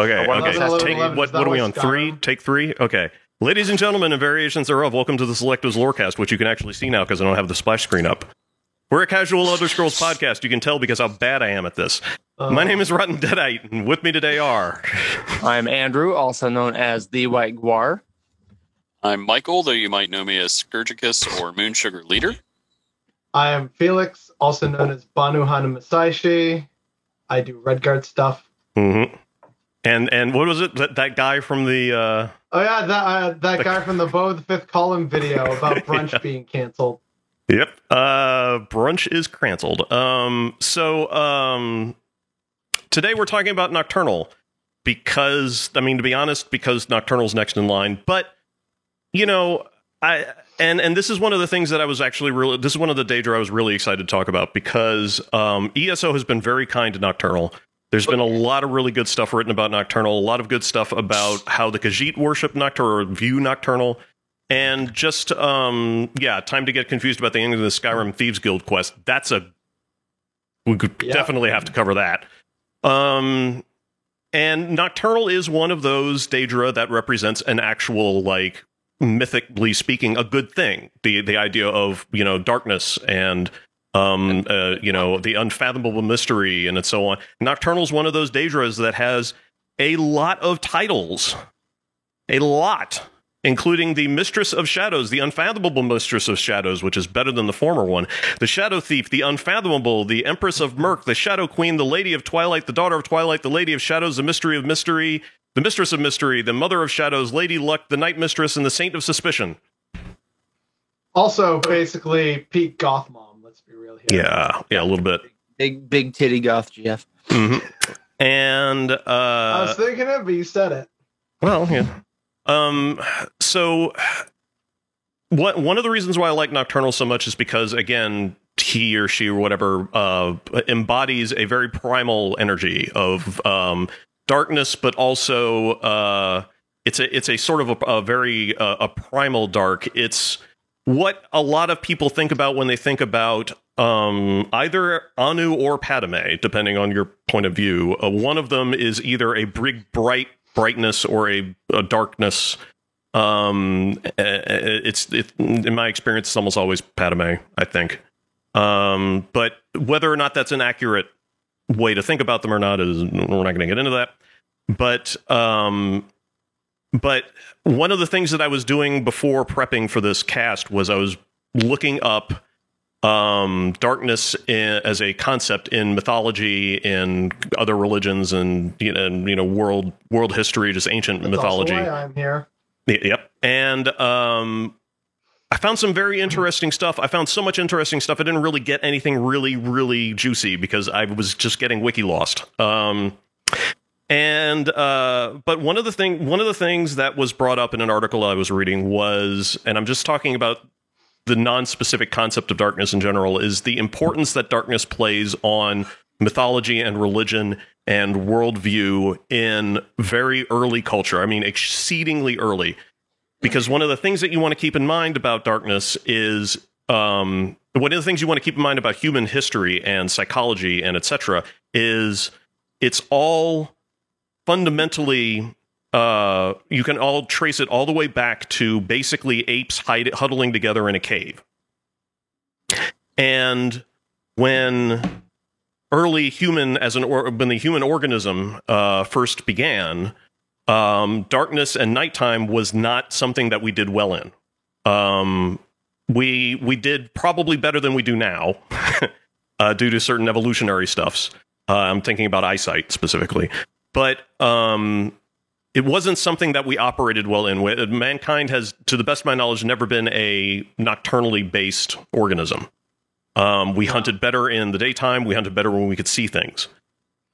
Okay, One okay. eleven, Take, eleven, what, is what are we like on? Three? Take three? Okay. Ladies and gentlemen, and variations thereof, welcome to the Selectives Lorecast, which you can actually see now because I don't have the splash screen up. We're a casual Elder Scrolls podcast. You can tell because how bad I am at this. Uh, My name is Rotten Deadite, and with me today are. I'm Andrew, also known as the White Guar. I'm Michael, though you might know me as Scourgicus or Moon Sugar Leader. I am Felix, also known as Banu Hana Masaishi. I do Redguard stuff. Mhm. And and what was it? That, that guy from the. Uh, Oh yeah, that uh, that guy from the Bo the Fifth Column video about brunch Yeah. being canceled. Yep. Uh, brunch is canceled. Um, so um, today we're talking about Nocturnal because, I mean, to be honest, because Nocturnal's next in line. But you know, I and and this is one of the things that I was actually really. This is one of the danger I was really excited to talk about because um, ESO has been very kind to Nocturnal. There's been a lot of really good stuff written about Nocturnal, a lot of good stuff about how the Khajiit worship Nocturnal or view Nocturnal. And just um yeah, time to get confused about the ending of the Skyrim Thieves Guild quest. That's a we could Yeah. definitely have to cover that. Um and Nocturnal is one of those Daedra that represents an actual like mythically speaking a good thing. The the idea of, you know, darkness and um uh, you know, the unfathomable mystery and so on. Nocturnal's one of those Daedras that has a lot of titles. A lot including the Mistress of Shadows, the Unfathomable Mistress of Shadows, which is better than the former one, the Shadow Thief, the Unfathomable, the Empress of Murk, the Shadow Queen, the Lady of Twilight, the Daughter of Twilight, the Lady of Shadows, the Mystery of Mystery, the Mistress of Mystery, the Mother of Shadows, Lady Luck, the Night Mistress, and the Saint of Suspicion. Also, basically, Pete Goth Mom. Let's be real here. Yeah, yeah, a little bit. Big, big titty goth GF. hmm And uh, I was thinking it, but you said it. Well, yeah. Um. So, what one of the reasons why I like Nocturnal so much is because again, he or she or whatever uh, embodies a very primal energy of um, darkness, but also uh, it's a it's a sort of a, a very uh, a primal dark. It's what a lot of people think about when they think about um, either Anu or Padomay, depending on your point of view. Uh, one of them is either a big bright brightness or a, a darkness. Um, it's it, in my experience, it's almost always Padomay. I think. Um, but whether or not that's an accurate way to think about them or not is we're not going to get into that. But um, but one of the things that I was doing before prepping for this cast was I was looking up um, darkness in, as a concept in mythology, in other religions, and you know, and, you know world world history, just ancient That's mythology. I'm here. Yep. And um, I found some very interesting stuff. I found so much interesting stuff. I didn't really get anything really, really juicy because I was just getting wiki lost. Um, and uh, but one of the thing, one of the things that was brought up in an article I was reading was, and I'm just talking about the non-specific concept of darkness in general, is the importance that darkness plays on mythology and religion and worldview in very early culture. I mean, exceedingly early. Because one of the things that you want to keep in mind about darkness is um, one of the things you want to keep in mind about human history and psychology and etc. is it's all fundamentally uh, you can all trace it all the way back to basically apes hide, huddling together in a cave. And when early human as an or, when the human organism uh, first began, um, darkness and nighttime was not something that we did well in. Um, we we did probably better than we do now, uh, due to certain evolutionary stuffs. Uh, I'm thinking about eyesight specifically, but um, it wasn't something that we operated well in. With mankind has, to the best of my knowledge, never been a nocturnally based organism. Um, we hunted better in the daytime. We hunted better when we could see things.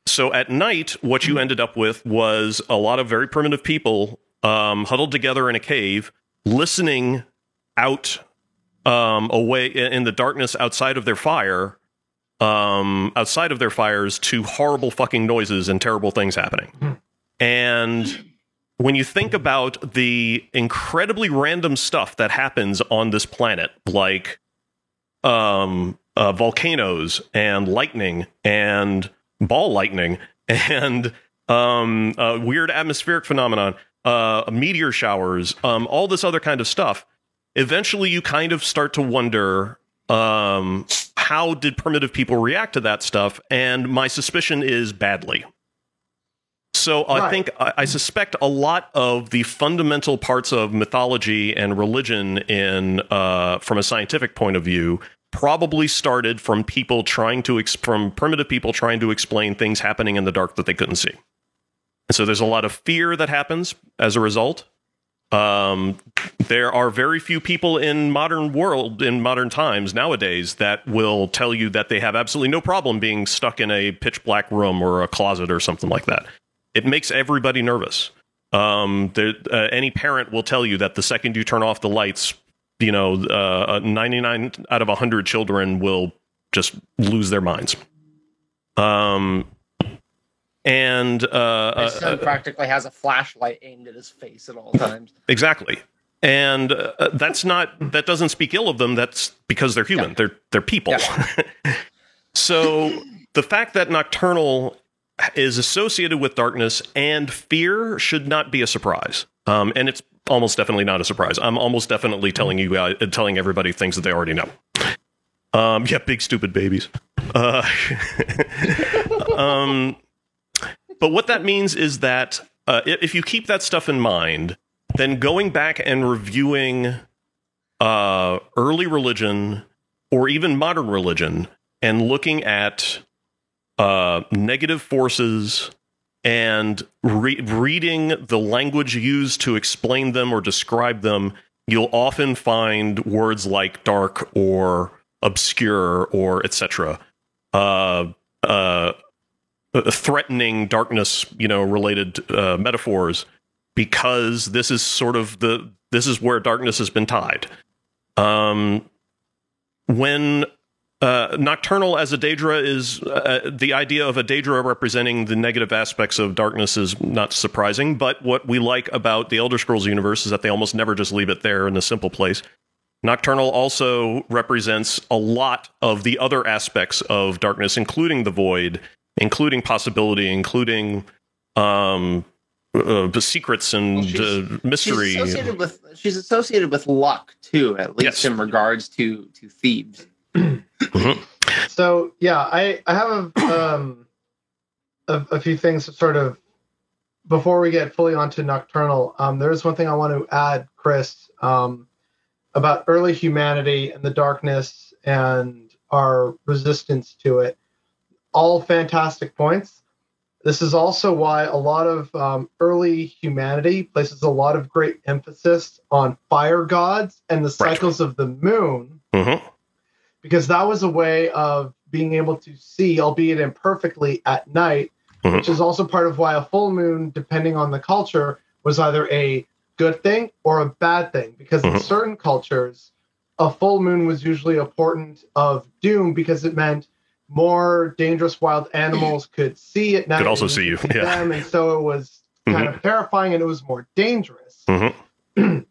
So at night, what you ended up with was a lot of very primitive people um, huddled together in a cave, listening out um, away in the darkness outside of their fire, um, outside of their fires, to horrible fucking noises and terrible things happening. And when you think about the incredibly random stuff that happens on this planet, like um, uh, volcanoes and lightning and ball lightning and um, uh, weird atmospheric phenomenon, uh, meteor showers, um, all this other kind of stuff. Eventually, you kind of start to wonder um, how did primitive people react to that stuff? And my suspicion is badly. So I think I, I suspect a lot of the fundamental parts of mythology and religion in uh, from a scientific point of view probably started from people trying to ex- from primitive people trying to explain things happening in the dark that they couldn't see. And so there's a lot of fear that happens as a result. Um, there are very few people in modern world in modern times nowadays that will tell you that they have absolutely no problem being stuck in a pitch black room or a closet or something like that. It makes everybody nervous. Um, there, uh, any parent will tell you that the second you turn off the lights, you know, uh, 99 out of 100 children will just lose their minds. Um, and uh, My uh, son practically has a flashlight aimed at his face at all times. Exactly. And uh, that's not that doesn't speak ill of them. That's because they're human. They're they're people. so the fact that nocturnal is associated with darkness and fear should not be a surprise. Um, and it's almost definitely not a surprise. I'm almost definitely telling you guys, telling everybody things that they already know. Um, yeah, big stupid babies. Uh, um, but what that means is that uh, if you keep that stuff in mind, then going back and reviewing uh, early religion or even modern religion and looking at uh, negative forces and re- reading the language used to explain them or describe them, you'll often find words like dark or obscure or etc. Uh, uh, threatening darkness, you know, related uh, metaphors because this is sort of the this is where darkness has been tied. Um, when uh, nocturnal as a daedra is uh, the idea of a daedra representing the negative aspects of darkness is not surprising. But what we like about the Elder Scrolls universe is that they almost never just leave it there in a simple place. Nocturnal also represents a lot of the other aspects of darkness, including the void, including possibility, including um, uh, the secrets and Well, she's- uh, mystery. She's associated with she's associated with luck too, at least Yes. in regards to to So yeah, I I have a, um a, a few things to sort of before we get fully onto nocturnal. Um, there's one thing I want to add, Chris, um, about early humanity and the darkness and our resistance to it. All fantastic points. This is also why a lot of um, early humanity places a lot of great emphasis on fire gods and the Right. cycles of the moon Mhm. Because that was a way of being able to see, albeit imperfectly, at night, Mhm. which is also part of why a full moon, depending on the culture, was either a good thing or a bad thing. Because in Mhm. certain cultures, a full moon was usually a portent of doom because it meant more dangerous wild animals could see it. Could also see you, yeah. them, and so it was kind of terrifying and it was more dangerous. Mhm.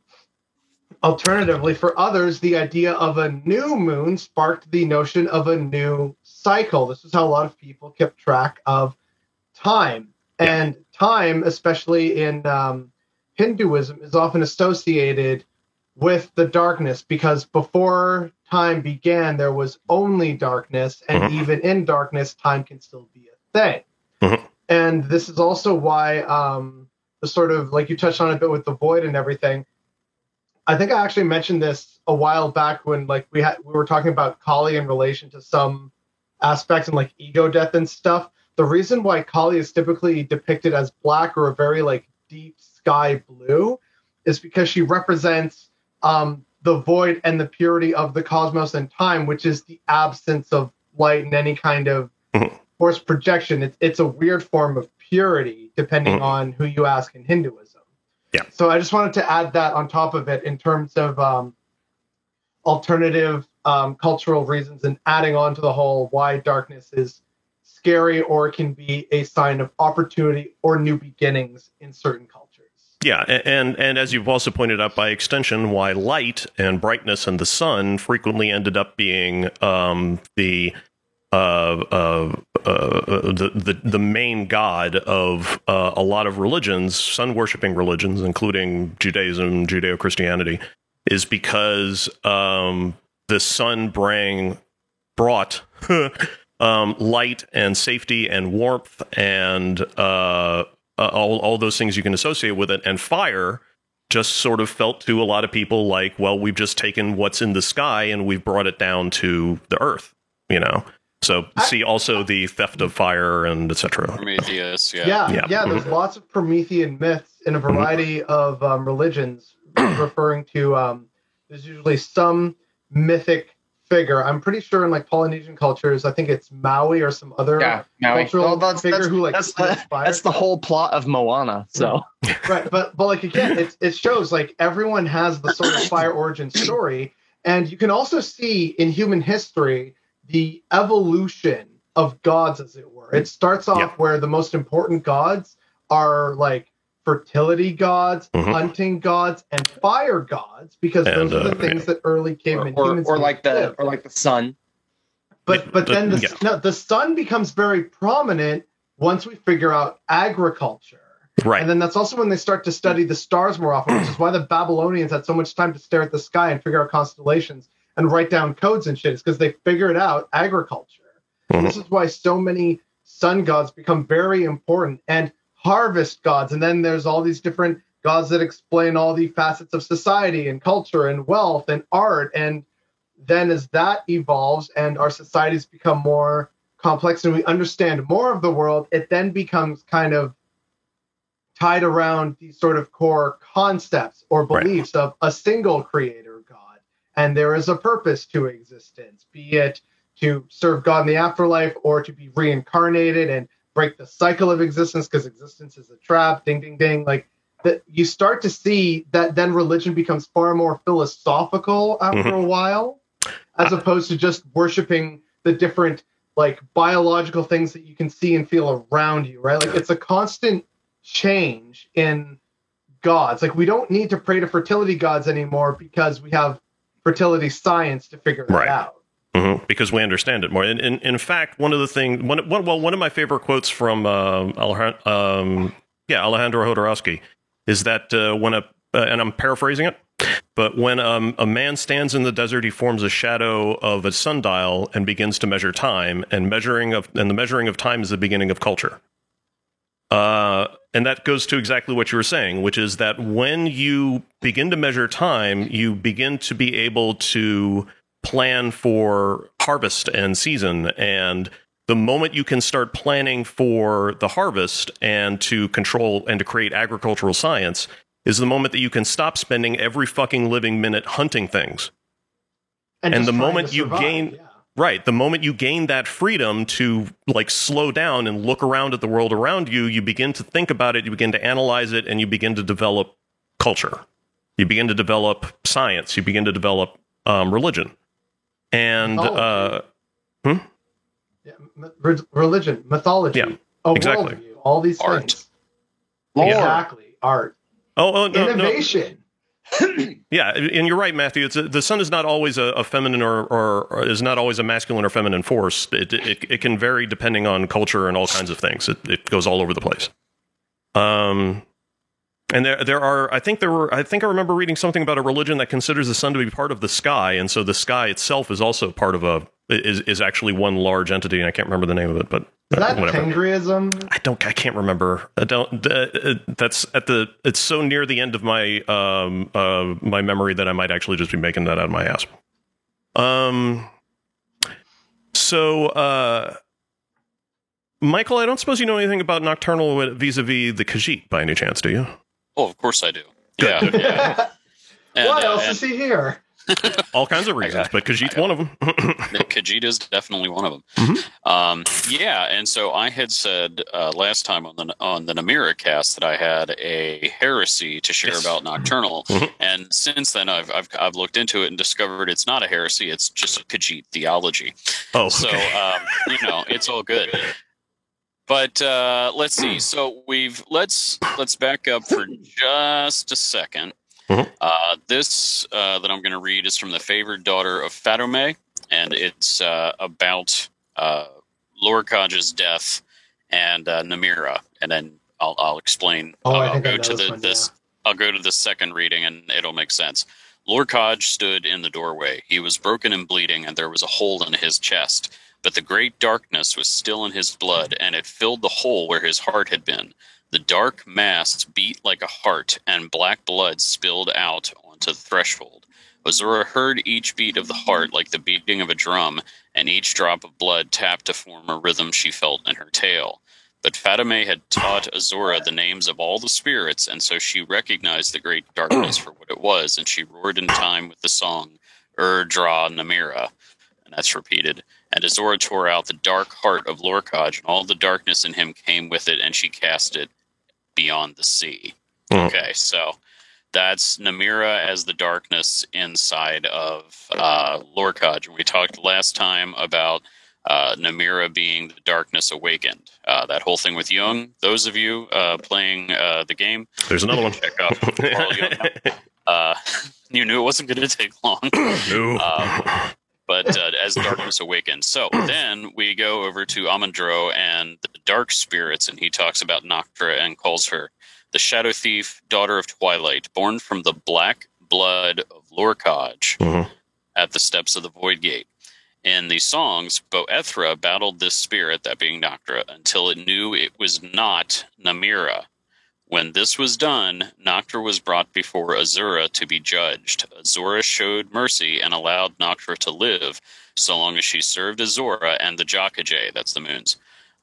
Alternatively, for others, the idea of a new moon sparked the notion of a new cycle. This is how a lot of people kept track of time. Yeah. And time, especially in um, Hinduism, is often associated with the darkness because before time began, there was only darkness. And Mhm. even in darkness, time can still be a thing. Mhm. And this is also why um, the sort of like you touched on a bit with the void and everything. I think I actually mentioned this a while back when like we had we were talking about Kali in relation to some aspects and like ego death and stuff. The reason why Kali is typically depicted as black or a very like deep sky blue is because she represents um, the void and the purity of the cosmos and time, which is the absence of light and any kind of Mhm. force projection. It's it's a weird form of purity, depending Mhm. on who you ask in Hinduism. Yeah. So I just wanted to add that on top of it in terms of um, alternative um, cultural reasons and adding on to the whole why darkness is scary or can be a sign of opportunity or new beginnings in certain cultures. Yeah, and and as you've also pointed out by extension, why light and brightness and the sun frequently ended up being um, the uh, uh, the, the the main god of uh, a lot of religions, sun worshipping religions, including Judaism, Judeo Christianity, is because um, the sun bring brought um, light and safety and warmth and uh, all all those things you can associate with it, and fire just sort of felt to a lot of people like, well, we've just taken what's in the sky and we've brought it down to the earth, you know. So see also the theft of fire and etc. Prometheus, yeah. Yeah, yeah. Yeah. there's lots of Promethean myths in a variety of um, religions referring to. Um, there's usually some mythic figure. I'm pretty sure in like Polynesian cultures, I think it's Maui or some other Yeah, Maui. cultural Well, that's, figure that's, who like that's, the, fire. that's the whole plot of Moana. So right but but like again it, it shows like everyone has the sort of fire origin story and you can also see in human history the evolution of gods as it were it starts off Yeah. where the most important gods are like fertility gods Mhm. hunting gods and fire gods because And, those are the uh, things that early or, caveman or, humans or like the lived. or like the sun. But but then the, Yeah. no, the sun becomes very prominent once we figure out agriculture. Right. And then that's also when they start to study the stars more often, which is why the Babylonians had so much time to stare at the sky and figure out constellations and write down codes and shit. It's because they figured out agriculture. And this is why so many sun gods become very important and harvest gods. And then there's all these different gods that explain all the facets of society and culture and wealth and art. And then as that evolves and our societies become more complex and we understand more of the world, it then becomes kind of tied around these sort of core concepts or Right. beliefs of a single creator. And there is a purpose to existence, be it to serve God in the afterlife or to be reincarnated and break the cycle of existence because existence is a trap, ding, ding, ding. Like that, you start to see that then religion becomes far more philosophical after mm-hmm. a while, as opposed to just worshiping the different like biological things that you can see and feel around you, right? Like it's a constant change in gods. Like we don't need to pray to fertility gods anymore because we have fertility science to figure that Right. out. hmm because we understand it more. And in, in fact, one of the things, one, one, well, one of my favorite quotes from um, Alejandro, um, yeah, Alejandro Jodorowsky is that uh, when a, uh, and I'm paraphrasing it, but when um, a man stands in the desert, he forms a shadow of a sundial and begins to measure time, and measuring of, and the measuring of time is the beginning of culture. Uh, and that goes to exactly what you were saying, which is that when you begin to measure time, you begin to be able to plan for harvest and season. And the moment you can start planning for the harvest and to control and to create agricultural science is the moment that you can stop spending every fucking living minute hunting things. And just the moment you survive, gain- yeah. Right. The moment you gain that freedom to like slow down and look around at the world around you, you begin to think about it, you begin to analyze it, and you begin to develop culture. You begin to develop science. You begin to develop um, religion. And uh, Mythology. Yeah, m- re- religion, mythology, Yeah, a exactly. worldview, all these Art. things. Lore. Exactly, art, oh, oh no, no, innovation. yeah, and you're right, Matthew. It's the sun is not always a, a feminine or, or, or is not always a masculine or feminine force. It, it it can vary depending on culture and all kinds of things. It it goes all over the place. Um, and there there are I think there were I think I remember reading something about a religion that considers the sun to be part of the sky, and so the sky itself is also part of a is is actually one large entity, and I can't remember the name of it, but Is that whatever. Tengriism? I don't. I can't remember. I don't. Uh, uh, that's at the. It's so near the end of my um uh my memory that I might actually just be making that out of my ass. Um. So, uh, Michael, I don't suppose you know anything about Nocturnal vis-a-vis the Khajiit by any chance, do you? Oh, of course I do. Good. Yeah. yeah. And, Why uh, else and is he here? All kinds of reasons, but Khajiit's one of them. the Khajiit is definitely one of them. Um, yeah, and so I had said uh, last time on the on the Namira cast that I had a heresy to share Yes. about Nocturnal, Mhm. and since then I've, I've I've looked into it and discovered it's not a heresy; it's just Khajiit theology. oh, So okay. um, you know, it's all good. But uh, let's see. So we've let's let's back up for just a 2nd Mhm. Uh, this uh, that I'm going to read is from the favored daughter of Fadomai, and it's uh, about uh, Lorkhaj's death and uh, Namira, and then I'll I'll explain. Oh, I I'll think I go know to the one, this. I'll go to the second reading, and it'll make sense. Lorkhaj stood in the doorway. He was broken and bleeding, and there was a hole in his chest. But the great darkness was still in his blood, and it filled the hole where his heart had been. The dark mass beat like a heart, and black blood spilled out onto the threshold. Azura heard each beat of the heart like the beating of a drum, and each drop of blood tapped to form a rhythm she felt in her tail. But Fadomai had taught Azura the names of all the spirits, and so she recognized the great darkness for what it was, and she roared in time with the song Ur Dra Namira. And that's repeated. And Azura tore out the dark heart of Lorkhaj, and all the darkness in him came with it, and she cast it beyond the sea. Hmm. Okay, so that's Namira as the darkness inside of uh. And we talked last time about uh, Namira being the darkness awakened. Uh, that whole thing with Jung. Those of you uh, playing uh, the game, There's another one. check out Uh, you knew it wasn't going to take long. no. Um, but uh, as darkness awakens. So then we go over to Amun-dro and the dark spirits, and he talks about Noctra and calls her the shadow thief, daughter of twilight, born from the black blood of Lorkhaj Mhm. at the steps of the Void Gate. In the songs, Boethra battled this spirit, that being Noctra, until it knew it was not Namira. When this was done, Noctra was brought before Azura to be judged. Azura showed mercy and allowed Noctra to live, so long as she served Azura and the Ja-Kha'jay, that's the moons.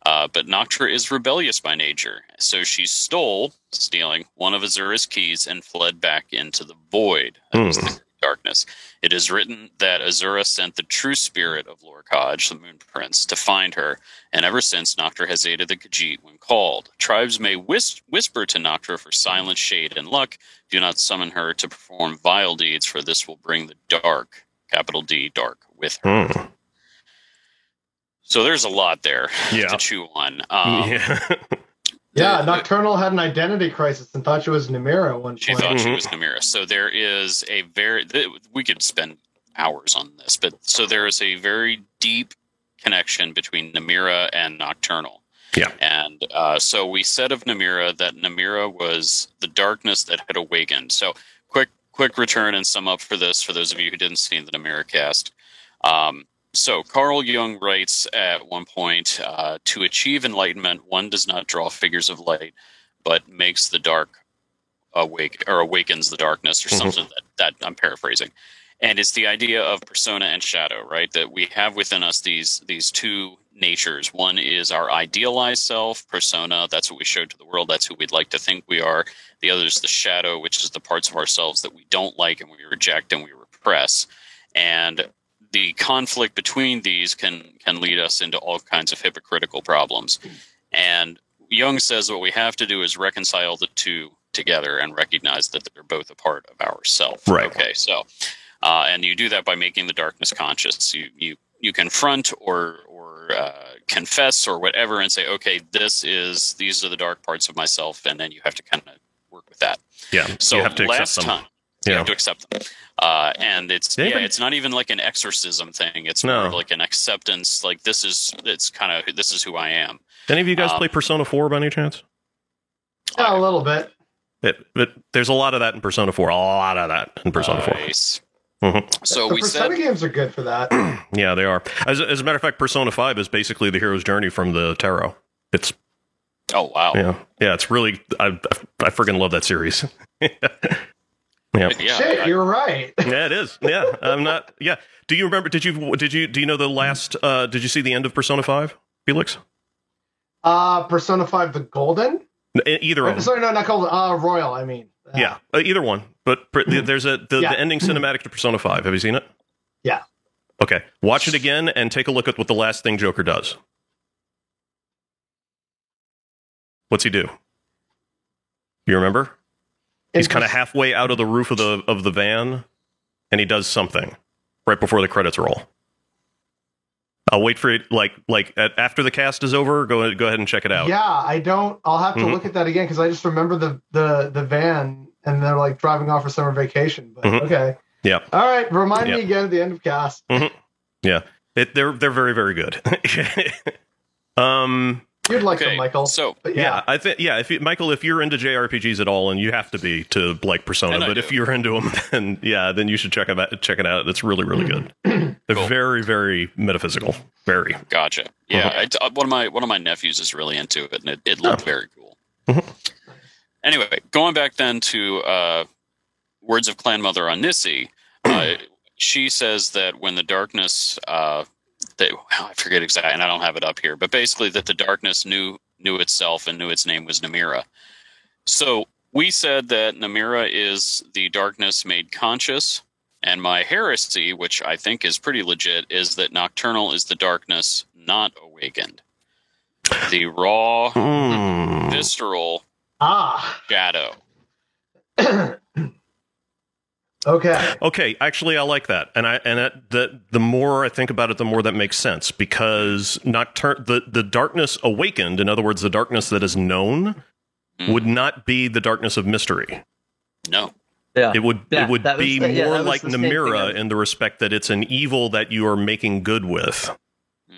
Uh, but Noctra is rebellious by nature, so she stole, stealing, one of Azura's keys and fled back into the void. That was the darkness. It is written that Azura sent the true spirit of Lorkhaj, the Moon Prince, to find her, and ever since Noctra has aided the Khajiit when called. Tribes may whis- whisper to Noctra for silence, shade, and luck. Do not summon her to perform vile deeds, for this will bring the dark, capital D, dark, with her. Hmm. So there's a lot there Yeah. to chew on. Um, yeah. Yeah, the- Nocturnal had an identity crisis and thought she was Namira at one She point. thought she Mhm. was Namira. So there is a very we could spend hours on this, but so there is a very deep connection between Namira and Nocturnal. Yeah. And uh, so we said of Namira that Namira was the darkness that had awakened. So quick quick return and sum up for this for those of you who didn't see the Namira cast. Um, so Carl Jung writes at one point uh, to achieve enlightenment, one does not draw figures of light, but makes the dark awake or awakens the darkness or Mhm. something that, that I'm paraphrasing. And it's the idea of persona and shadow, right? That we have within us these these two natures. One is our idealized self, persona, that's what we show to the world, that's who we'd like to think we are. The other is the shadow, which is the parts of ourselves that we don't like and we reject and we repress. And the conflict between these can can lead us into all kinds of hypocritical problems. And Jung says what we have to do is reconcile the two together and recognize that they're both a part of ourself. Right. Okay. So, uh, and you do that by making the darkness conscious. You you you confront or or uh, confess or whatever, and say, okay, this is these are the dark parts of myself, and then you have to kind of work with that. yeah. So you have to last time. You Yeah. have to accept them. Uh, and it's yeah, anybody- it's not even like an exorcism thing. It's No. more like an acceptance. Like this is it's kind of this is who I am. Any of you guys Um, play Persona 4 by any chance? Yeah, a little bit. It, it, there's a lot of that in Persona 4. A lot of that in Persona 4. Nice. Mhm. So the we Persona said games are good for that. Yeah, they are. As, as a matter of fact, Persona 5 is basically the hero's journey from the tarot. It's Oh wow. yeah, yeah. It's really I I, I freaking love that series. yeah, Yeah, Shit, I- you're right. yeah, it is. Yeah, I'm not. Yeah. Do you remember? Did you did you do you know the last? uh Did you see the end of Persona 5, Felix? Uh, Persona 5 The Golden? Either of them. Sorry, no, not Golden. Uh, Royal, I mean. Uh, Yeah, uh, either one. But pr- there's a the, Yeah. the ending cinematic to Persona 5. Have you seen it? Yeah. Okay, watch it again and take a look at what the last thing Joker does. What's he do? You remember? He's kind of halfway out of the roof of the of the van, and he does something right before the credits roll. I'll wait for it. Like like at, after the cast is over, go go ahead and check it out. Yeah, I don't. I'll have to Mhm. look at that again because I just remember the the the van and they're like driving off for summer vacation. But Mhm. okay. Yeah. All right. Remind Yeah. me again at the end of cast. Yeah. It, they're they're very very good. um, You'd like Okay, them, Michael. so yeah, yeah. I think yeah. If you, Michael, if you're into JRPGs at all, and you have to be to like Persona, but do. if you're into them, then yeah, then you should check it out. Check it out. It's really really good. They're Cool. very very metaphysical. Very. Gotcha. Yeah, Uh-huh. I t- uh, one of my one of my nephews is really into it, and it, it looked Oh. very cool. Mhm. Anyway, going back then to uh, words of Clan Mother on Nissi, uh, she says that when the darkness, uh, that I forget exactly, and I don't have it up here, but basically that the darkness knew knew itself and knew its name was Namira. So we said that Namira is the darkness made conscious, and my heresy, which I think is pretty legit, is that Nocturnal is the darkness not awakened. The raw, Mm. visceral Ah. shadow. okay. Okay, actually, I like that, and I and it, the the more I think about it, the more that makes sense because nocturne the the darkness awakened, in other words, the darkness that is known, Mm. would not be the darkness of mystery. No. Yeah. It would Yeah, it would that was be the- yeah, more that like the Namira I- in the respect that it's an evil that you are making good with. Mm.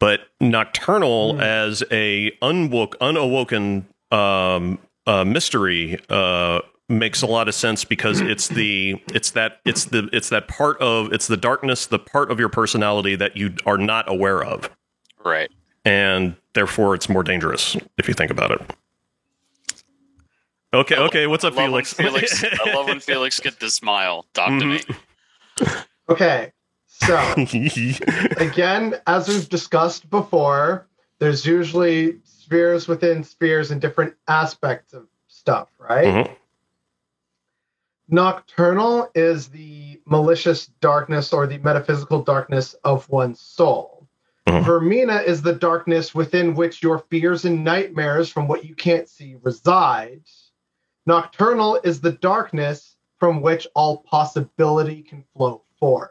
But nocturnal Hmm. as a unwoke, unawoken um, uh, mystery uh, makes a lot of sense because it's the it's that it's the it's that part of it's the darkness, the part of your personality that you are not aware of, Right. and therefore it's more dangerous if you think about it. Okay, okay. What's up, I love when Felix? Felix I love when Felix get this smile. Talk to me. Okay. So again, as we've discussed before, there's usually spheres within spheres and different aspects of stuff, right? Mhm. Nocturnal is the malicious darkness or the metaphysical darkness of one's soul. Mhm. Vaermina is the darkness within which your fears and nightmares from what you can't see reside. Nocturnal is the darkness from which all possibility can flow forth.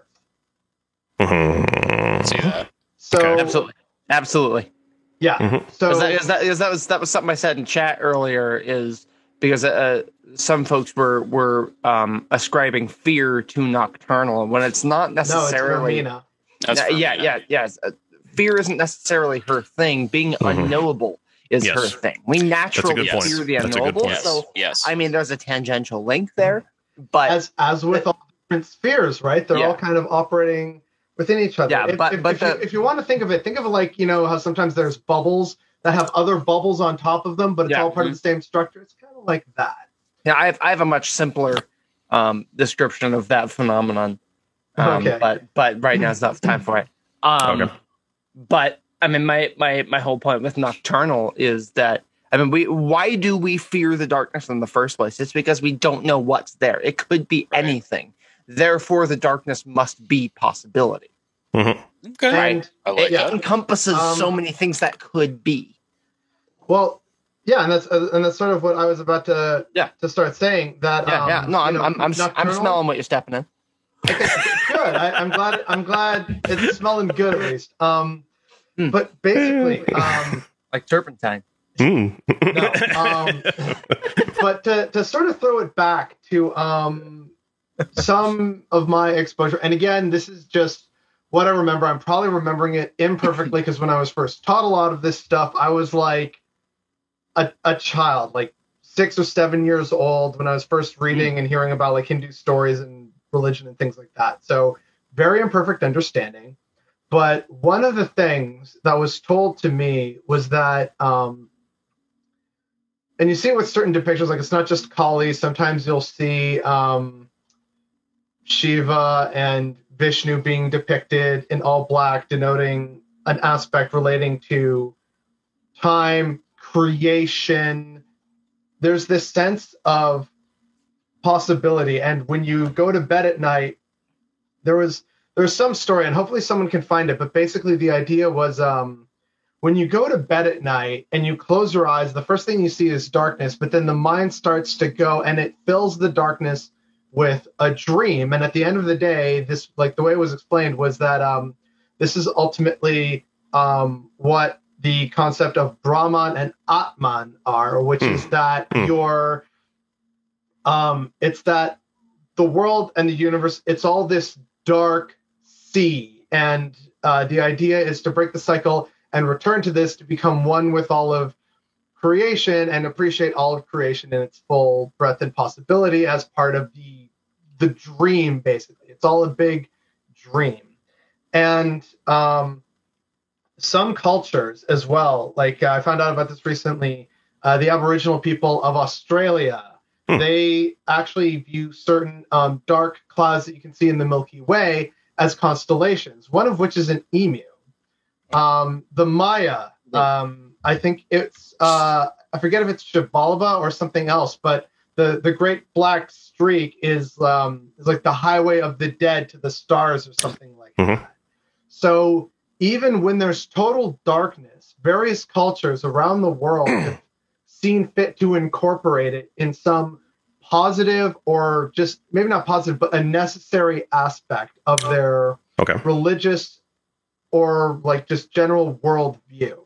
Mhm. See that? So Okay. Absolutely. Absolutely. yeah. Mhm. So Is that, is that, is that was that was something I said in chat earlier. Is because uh, some folks were were um, ascribing fear to nocturnal when it's not necessarily. no, it's necessarily. Vaermina. That's yeah, yeah, me. yeah, yes. Uh, fear isn't necessarily her thing. Being Mhm. unknowable is Yes. her thing. We naturally good point. fear the That's a good unknowable. point. Yes. So yes. I mean, there's a tangential link there, but as as with all different spheres, right? They're Yeah. all kind of operating within each other. Yeah, if, but- if, but if, you, if you want to think of it, think of it like you know how sometimes there's bubbles that have other bubbles on top of them, but it's Yeah. all part of the same structure. It's kind of like that. yeah, I have I have a much simpler um, description of that phenomenon. Um, Okay. But but right now is not the time for it. Um, Okay. But I mean, my my my whole point with nocturnal is that I mean, we why do we fear the darkness in the first place? It's because we don't know what's there. It could be Right. anything. Therefore, the darkness must be possibility. Mhm. okay. Right. And I like it Yeah. that. encompasses Um, so many things that could be. well, yeah, and that's uh, and that's sort of what I was about to Yeah. to start saying. That Yeah, um, yeah. No, I'm know, I'm I'm, I'm smelling what you're stepping in. good. I, I'm glad. I'm glad it's smelling good at least. Um, Hmm. but basically, um, Like turpentine. Mm. No, um, but to, to sort of throw it back to um, some of my exposure, and again, this is just what I remember. I'm probably remembering it imperfectly because when I was first taught a lot of this stuff, I was like a, a child, like six or seven years old when I was first reading and hearing about like Hindu stories and religion and things like that. So, very imperfect understanding. But one of the things that was told to me was that um, and you see it with certain depictions like it's not just kali sometimes you'll see um, shiva and vishnu being depicted in all black denoting an aspect relating to time creation there's this sense of possibility and when you go to bed at night there was there's some story and hopefully someone can find it but basically the idea was um, when you go to bed at night and you close your eyes, the first thing you see is darkness, but then the mind starts to go and it fills the darkness with a dream. And at the end of the day, this, like the way it was explained, was that um, this is ultimately um, what the concept of Brahman and Atman are, which is that Hmm. your, um, it's that the world and the universe, it's all this dark sea. And uh, the idea is to break the cycle and return to this to become one with all of creation and appreciate all of creation in its full breadth and possibility as part of the the dream basically it's all a big dream and um, some cultures as well. Like uh, i found out about this recently. Uh, the aboriginal people of australia Hmm. they actually view certain um, dark clouds that you can see in the milky way as constellations one of which is an emu. Um, the maya um, i think it's uh, i forget if it's Xibalba or something else but the, the great black streak is um, is like the highway of the dead to the stars or something like Mhm. that. So even when there's total darkness various cultures around the world have seen fit to incorporate it in some positive or just maybe not positive but a necessary aspect of their Okay. religious or like just general worldview.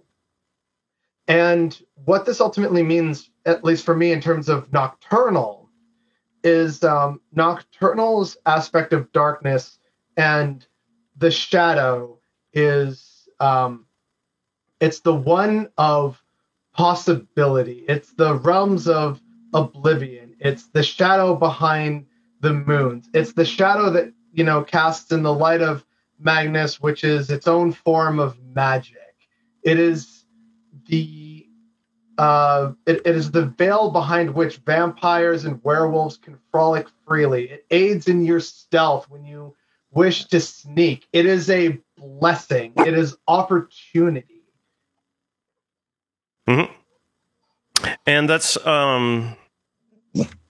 And what this ultimately means, at least for me, in terms of nocturnal, is um, nocturnal's aspect of darkness and the shadow is um, it's the one of possibility. It's the realms of oblivion. It's the shadow behind the moons. It's the shadow that you know casts in the light of Magnus, which is its own form of magic. It is the uh, it, it is the veil behind which vampires and werewolves can frolic freely. It aids in your stealth when you wish to sneak. It is a blessing. It is opportunity. and that's um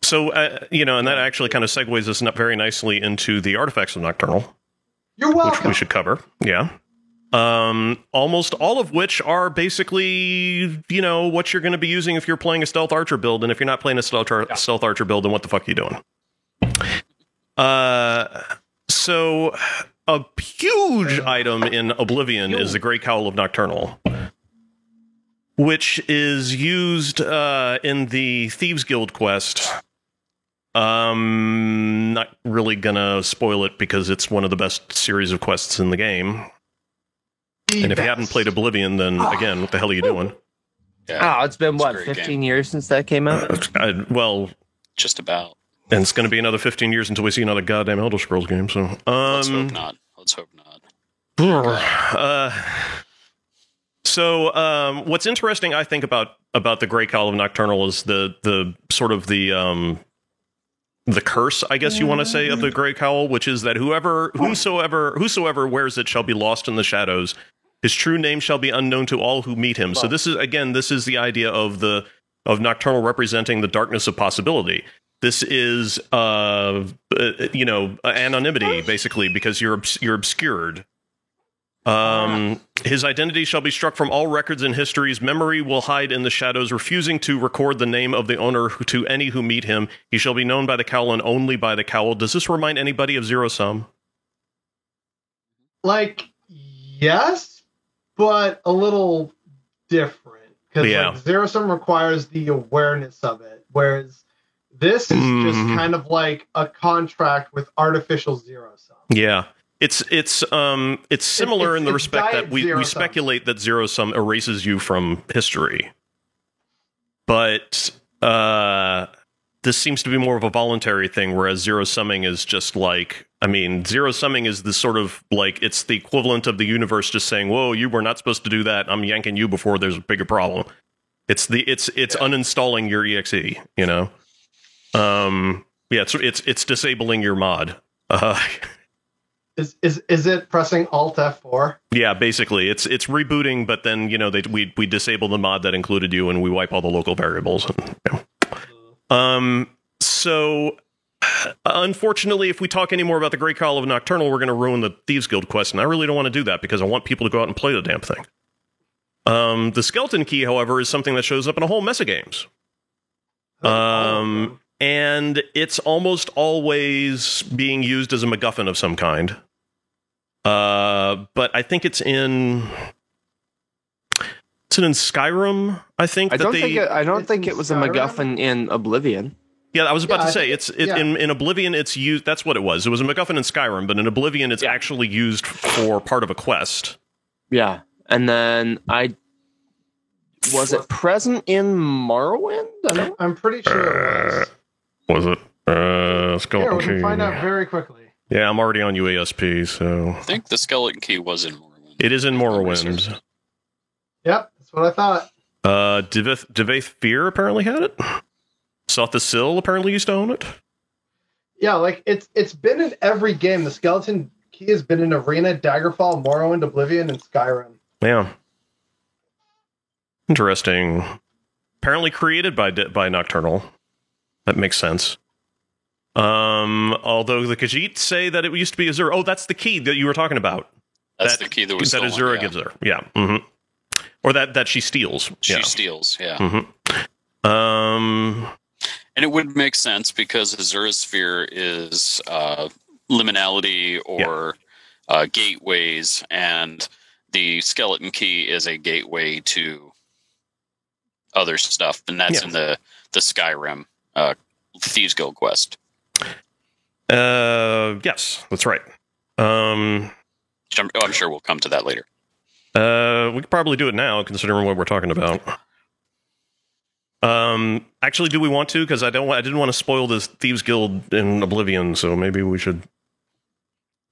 so uh, you know and that actually kind of segues us very nicely into the artifacts of nocturnal You're which welcome. we should cover yeah um almost all of which are basically you know what you're going to be using if you're playing a stealth archer build and if you're not playing a stealth, ar- stealth archer build then what the fuck are you doing uh so a huge item in oblivion is the great cowl of nocturnal which is used uh, in the Thieves Guild quest. Um, not really gonna spoil it because it's one of the best series of quests in the game. The And if you haven't played Oblivion, then again, what the hell are you doing? Yeah, Oh, it's been It's what, 15 game. years since that came out? I, well, just about. And it's going to be another 15 years until we see another goddamn Elder Scrolls game. So, Let's um, hope not. Let's hope not. Uh, so um, what's interesting, I think about about the Great Cowl of Nocturnal is the the sort of the um, the curse, I guess you want to say, of the Great Cowl, which is that whoever whosoever whosoever wears it shall be lost in the shadows. His true name shall be unknown to all who meet him. So this is again, this is the idea of the of Nocturnal representing the darkness of possibility. This is, uh, uh, you know, anonymity basically because you're you're obscured. Um, his identity shall be struck from all records and histories. Memory will hide in the shadows, refusing to record the name of the owner who- to any who meet him. He shall be known by the cowl and only by the cowl. Does this remind anybody of Zero Sum? like yes, but a little different because Yeah. like zero sum requires the awareness of it, whereas this is just Mhm. kind of like a contract with artificial zero sum. Yeah. It's it's um it's similar it's- in the respect that we, we speculate that zero sum erases you from history. But uh this seems to be more of a voluntary thing, whereas zero summing is just like I mean, zero summing is the sort of like it's the equivalent of the universe just saying, Whoa, you were not supposed to do that. I'm yanking you before there's a bigger problem. It's the it's it's uninstalling your exe, you know? Um yeah, it's it's it's disabling your mod. Uh Is is is it pressing Alt F four? Yeah, basically, it's it's rebooting, but then you know they we we disable the mod that included you, and we wipe all the local variables. And. Um. So, unfortunately, if we talk any more about the Great Cowl of Nocturnal, we're going to ruin the Thieves Guild quest, and I really don't want to do that because I want people to go out and play the damn thing. Um, the skeleton key, however, is something that shows up in a whole mess of games. Um, and it's almost always being used as a MacGuffin of some kind. Uh, but I think it's in. It's in Skyrim. I think I that don't they. think it, I don't think it was a MacGuffin in Oblivion. Yeah, I was about Yeah, to say think it's it- it, yeah. in in Oblivion. It's used. That's what it was. It was a MacGuffin in Skyrim, but in Oblivion, it's Yeah. actually used for part of a quest. Yeah, and then I was it present in Morrowind? I am pretty sure it was. Was it? Uh, Here, skeleton we can find out very quickly. Yeah, I'm already on UESP, so I think the skeleton key was in Morrowind. it is in Morrowind. Yep, that's what I thought. Uh, Devith, Devaith Fear apparently had it. South the Sill apparently used to own it. Yeah, like it's it's been in every game. The skeleton key has been in Arena, Daggerfall, Morrowind, Oblivion, and Skyrim. Yeah. Interesting. Apparently created by by Nocturnal. That makes sense. Um, although the Khajiit say that it used to be Azura. Oh, that's the key that you were talking about. That's That- the key that was that Azura yeah. gives her. Yeah. hmm Or that that she steals. She yeah. steals, yeah. hmm Um. And it would make sense because Azura's sphere is uh, liminality or uh, gateways, and the skeleton key is a gateway to other stuff, and that's Yeah. in the the Skyrim uh, Thieves Guild quest. Uh. Yes, that's right. Um. I'm, oh, I'm sure we'll come to that later. Uh, we could probably do it now, considering what we're talking about. Um, actually, do we want to? Because I don't. I didn't want to spoil this thieves guild in Oblivion, so maybe we should.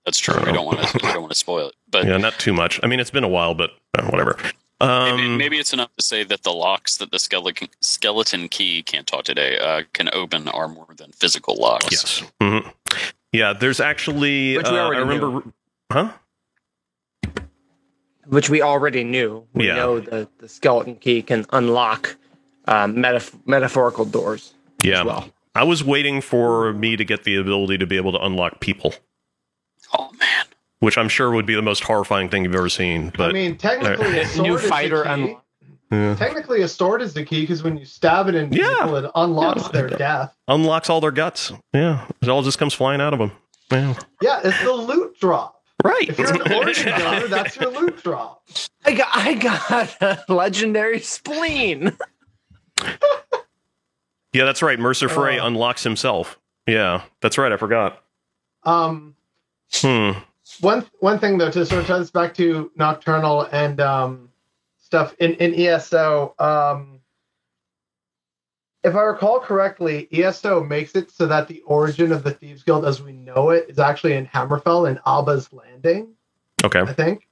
That's true. We don't want to. We don't want to spoil it, but Yeah, not too much. I mean, it's been a while, but uh, whatever. Um, maybe, maybe it's enough to say that the locks that the skeleton skeleton key can't talk today uh, can open are more than physical locks. yes. hmm Yeah, there's actually. Which we uh, I already remember. Huh? which we already knew. We Yeah. know that the skeleton key can unlock um, metaf- metaphorical doors Yeah. as well. I was waiting for me to get the ability to be able to unlock people, Oh man. Which I'm sure would be the most horrifying thing you've ever seen. But I mean, technically, a sword New is the fighter key. yeah. Technically, a sword is the key because when you stab it into Yeah. people, it unlocks Yeah. their death. unlocks all their guts. Yeah, it all just comes flying out of them. Yeah. Yeah, it's the loot drop. Right. If you're an origin gunner, that's your loot drop. I got, I got a legendary spleen. yeah, that's right. Mercer Frey Oh. unlocks himself. Yeah, that's right. I forgot. Um, Hmm. One one thing though to sort of tie this back to nocturnal and um, stuff in in ESO. Um, if I recall correctly, ESO makes it so that the origin of the Thieves Guild as we know it is actually in Hammerfell and Abah's Landing. Okay. I think.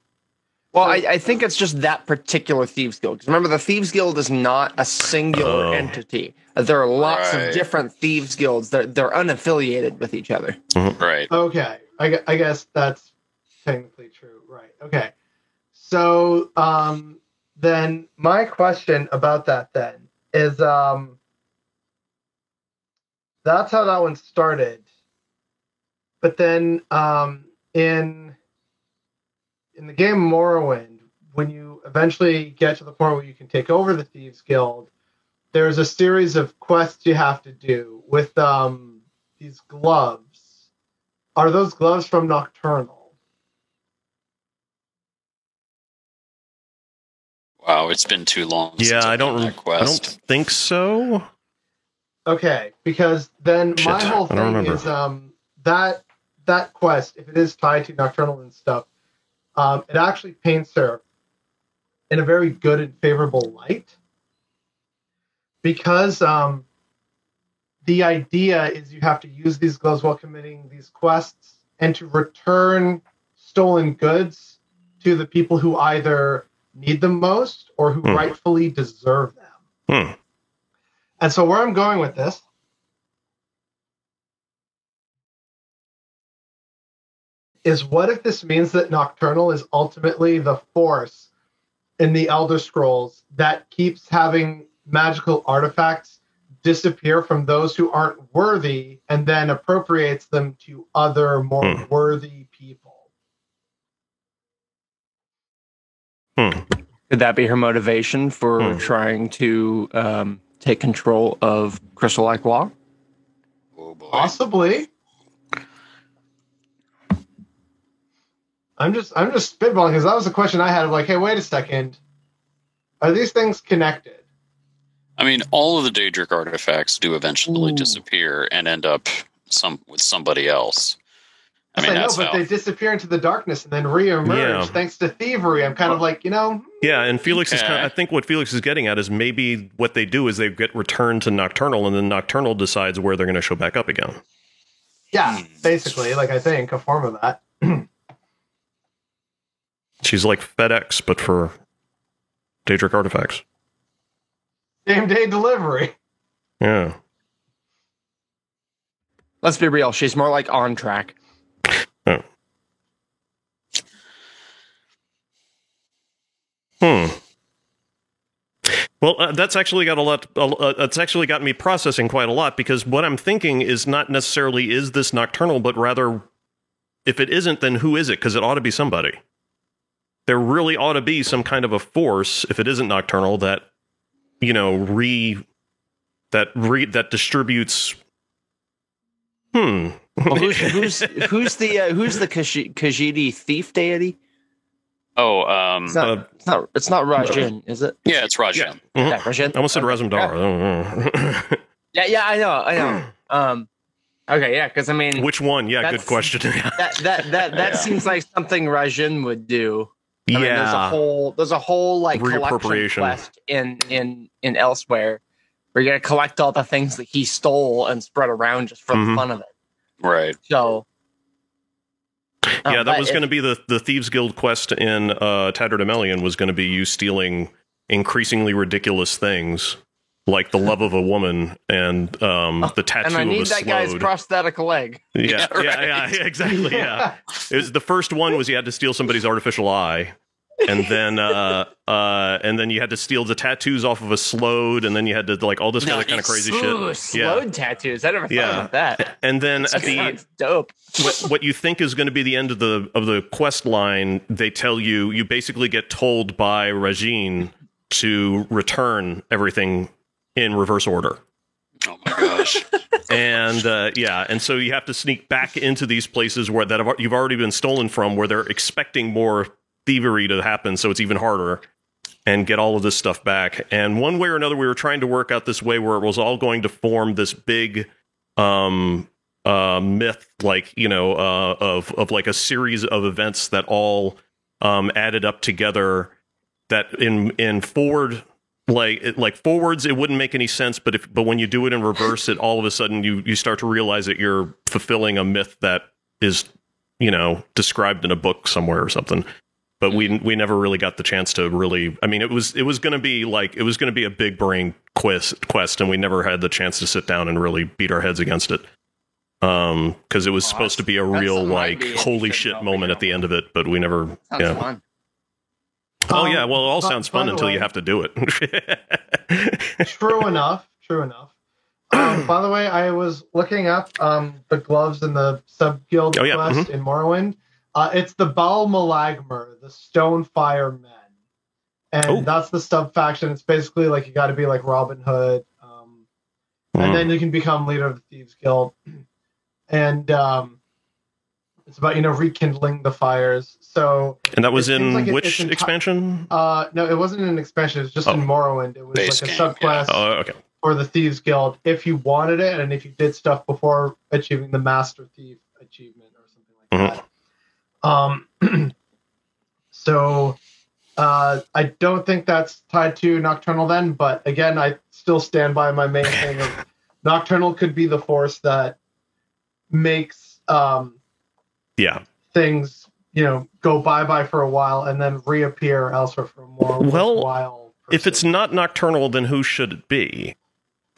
Well, I, I think it's just that particular Thieves Guild. 'Cause remember, the Thieves Guild is not a singular Oh. entity. There are lots Right. of different Thieves Guilds. They're, they're unaffiliated with each other. Right. Okay, I, I guess that's technically true, right? Okay, so um, then my question about that then is um, that's how that one started, but then um, in in the game Morrowind, when you eventually get to the point where you can take over the Thieves Guild, there's a series of quests you have to do with um, these gloves. Are those gloves from Nocturnal? Wow, it's been too long. Yeah, I've I don't. That I don't think so. Okay, because then my Shit, whole I don't thing remember. is um that that quest, if it is tied to Nocturnal and stuff, um, it actually paints her in a very good and favorable light. Because um the idea is you have to use these gloves while committing these quests and to return stolen goods to the people who either need them most or who Hmm. rightfully deserve them. Hmm. And so where I'm going with this is what if this means that Nocturnal is ultimately the force in the Elder Scrolls that keeps having magical artifacts disappear from those who aren't worthy and then appropriates them to other more Hmm. worthy people. Hmm. Could that be her motivation for Hmm. trying to um, take control of Crystal-Like-Law? Oh. Possibly. I'm just I'm just spitballing because that was a question I had of like, hey, wait a second, are these things connected? I mean, all of the Daedric artifacts do eventually Ooh. disappear and end up some with somebody else. I mean, I know, but how. they disappear into the darkness and then reemerge Yeah. thanks to thievery. I'm kind of like, you know, Yeah, and Felix is Okay. kind I think what Felix is getting at is maybe what they do is they get returned to Nocturnal, and then Nocturnal decides where they're going to show back up again. yeah, Hmm. basically, like I think a form of that. She's like FedEx, but for Daedric artifacts. Same day delivery. Yeah. Let's be real. She's more like on track. Hmm. Well, uh, that's actually got a lot. Uh, that's actually got me processing quite a lot because what I'm thinking is not necessarily is this nocturnal, but rather, if it isn't, then who is it? Because it ought to be somebody. There really ought to be some kind of a force, if it isn't nocturnal, that you know re that re that distributes. Hmm. Well, who's who's who's the uh, who's the Kashi- Khajiit thief deity? oh, um, It's not. Uh, it's not. It's not Rajhin, is it? yeah, it's Rajhin. Yeah. Yeah, Rajhin. I almost said Razumdar. Yeah, yeah, I know, I know. Um, okay, yeah, because I mean, Which one? Yeah, good question. that that that that Yeah. seems like something Rajhin would do. I yeah. mean, there's a whole there's a whole like collection quest in in in Elsweyr. Where you're gonna collect all the things that he stole and spread around just for Mhm. the fun of it. Right. So, um, yeah, that was going to be the the thieves guild quest in uh, Tattered Emelian was going to be you stealing increasingly ridiculous things like the love of a woman and um, the tattoo And I of need that guy's prosthetic leg. yeah, Yeah, yeah, yeah, exactly. Yeah, it was the first one was you had to steal somebody's artificial eye, and then uh, uh, and then you had to steal the tattoos off of a Sload, and then you had to like all this other kind of Nice. crazy Ooh, shit. Yeah, Sload tattoos. I never thought Yeah. about that. and then at the dope. what, what you think is going to be the end of the of the quest line, they tell you you basically get told by Regine to return everything in reverse order. Oh my gosh. And uh, yeah, and so you have to sneak back into these places where that have, you've already been stolen from, where they're expecting more thievery to happen, so it's even harder. And get all of this stuff back. And one way or another, we were trying to work out this way where it was all going to form this big um, uh, myth, like you know, uh, of of like a series of events that all um, added up together. That in in forward like like forwards it wouldn't make any sense but if but when you do it in reverse it all of a sudden you you start to realize that you're fulfilling a myth that is you know described in a book somewhere or something. But we we never really got the chance to really i mean it was it was going to be like it was going to be a big brain quest quest and we never had the chance to sit down and really beat our heads against it. Um because it was Oh, supposed to be a real like holy shit moment at the end of it but we never Sounds yeah. fun. Oh Um, yeah well it all but- sounds fun until you have to do it true enough. True enough. Um, by the way, I was looking up um, the gloves in the sub guild Oh, yeah, quest in Morrowind. Uh, it's the Bal Molagmer, the Stonefire Men, and Oh. that's the sub faction. It's basically like you got to be like Robin Hood, um, Mm. and then you can become leader of the Thieves Guild, and um, it's about you know rekindling the fires. So And that was in like it- which it's enti- expansion? uh, no, it wasn't an expansion. It was just Oh. in Morrowind. It was Base like a game, sub quest Oh, okay. for the Thieves Guild if you wanted it and if you did stuff before achieving the Master Thief achievement or something like that. Um, so uh, I don't think that's tied to Nocturnal then, but again, I still stand by my main thing of Nocturnal could be the force that makes um, Yeah. things, you know, go bye bye for a while and then reappear elsewhere for a more Well, worthwhile. If it's not nocturnal, then who should it be?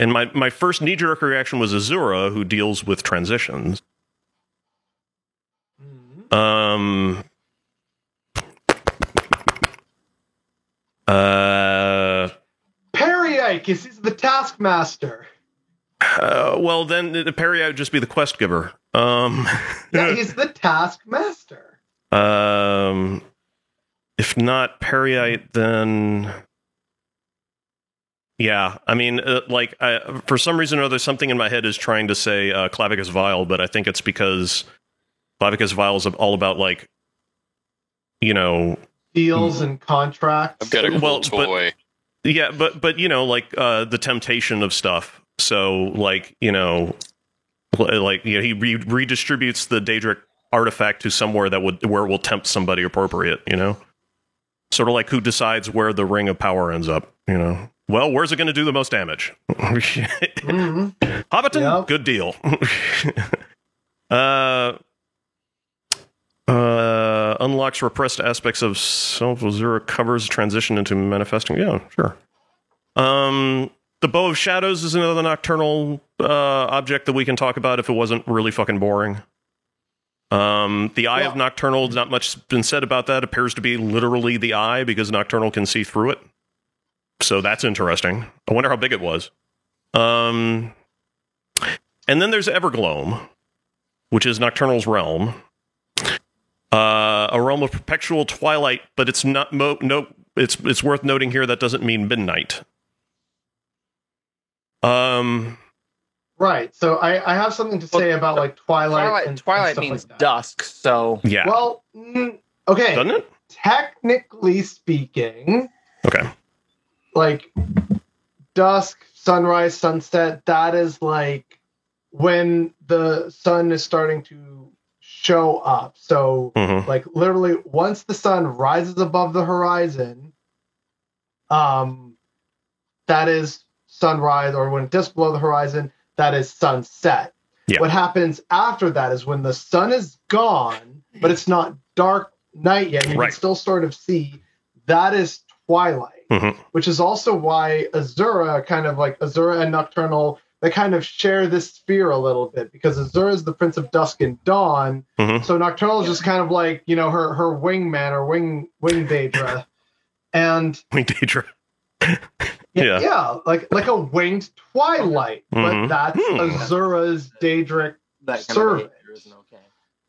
And my, my first knee jerk reaction was Azura, who deals with transitions. Mhm. Um. Uh, Peryite is he's the Taskmaster. uh, well, then uh, Perry would just be the quest giver. Um, Yeah, he's the Taskmaster. um, if not Peryite, then yeah. I mean, uh, like I, for some reason or other, something in my head is trying to say uh, Clavicus Vile, but I think it's because Clavicus Vile is all about like, you know, Deals and contracts. I've got a cool Well, but- Yeah, but but you know, like uh, the temptation of stuff. So like you know, l- like you know, he re- redistributes the Daedric artifact to somewhere that would where it will tempt somebody appropriate. You know, sort of like who decides where the ring of power ends up. You know, well, where's it going to do the most damage? Mhm. Hobbiton, Yep. good deal. uh, uh, unlocks repressed aspects of self. Zero covers transition into manifesting. Yeah, sure. Um, the bow of shadows is another nocturnal uh, object that we can talk about if it wasn't really fucking boring. Um, the eye of nocturnal. Not much been said about that. Appears to be literally the eye because nocturnal can see through it. So that's interesting. I wonder how big it was. Um, and then there's Evergloam, which is Nocturnal's realm. Uh, a realm of perpetual twilight, but it's not. Mo- no, it's it's worth noting here that doesn't mean midnight. Um, Right. So I, I have something to say about like Twilight. Twilight, and, Twilight and stuff means like that. dusk. So yeah, Well, mm, okay. doesn't it? Technically speaking, Okay, like dusk, sunrise, sunset, that is like when the sun is starting to show up. So, hmm like literally, once the sun rises above the horizon, um, that is sunrise, or when it dips below the horizon, that is sunset. Yeah. What happens after that is when the sun is gone, but it's not dark night yet. You Right. can still sort of see. That is twilight Mhm. which is also why Azura kind of like Azura and Nocturnal they kind of share this sphere a little bit because Azura is the Prince of Dusk and Dawn, Mhm. so Nocturnal is just kind of like you know her her wingman or wing wing Daedra, and wing Daedra. yeah, Yeah. yeah, like like a winged Twilight, Mhm. but that's Hmm. Azura's Daedric. that Servant. of isn't okay.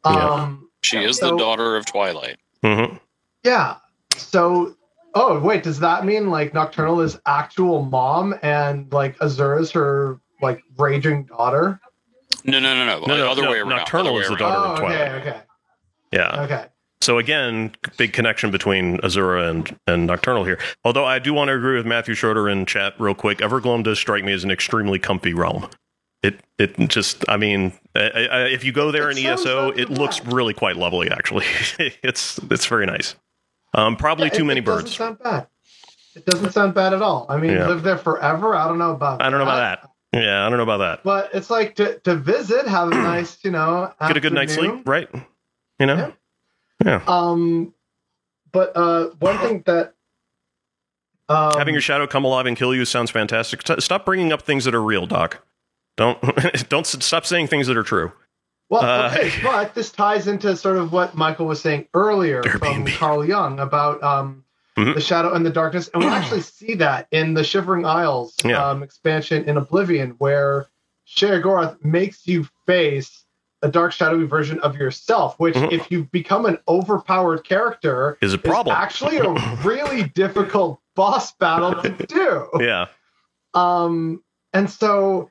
Yeah. Um, She is So- the daughter of Twilight. hmm Yeah. So, oh wait, does that mean like Nocturnal is actual mom and like Azura's her like raging daughter? No, no, no, no. No, no, other no, way around. Nocturnal is the daughter oh, of okay, Twilight. okay, Yeah. okay. So again, big connection between Azura and, and Nocturnal here. Although I do want to agree with Matthew Schroeder in chat real quick. Evergloam does strike me as an extremely comfy realm. It it just I mean I, I, if you go there It in ESO, it looks bad. really quite lovely actually. it's it's very nice. Um, probably Yeah, too many it birds. Doesn't sound bad. It doesn't sound bad at all. I mean, Yeah. live there forever. I don't know about. I don't know about that. Yeah, I don't know about that. But it's like to, to visit, have a nice, you know, Get a good night's sleep, right? You know. Yeah. Um, but uh, one thing that um, Having your shadow come alive and kill you sounds fantastic. T- Stop bringing up things that are real, Doc. Don't don't s- stop saying things that are true. Well, Uh, okay, but this ties into sort of what Michael was saying earlier from Carl Jung about um, Mhm. the shadow and the darkness, and we actually see that in the Shivering Isles Yeah. um, expansion in Oblivion, where Sheogorath makes you face a dark, shadowy version of yourself, which, Mhm. if you've become an overpowered character, Is a is problem. actually a really difficult boss battle to do. yeah. Um, and so,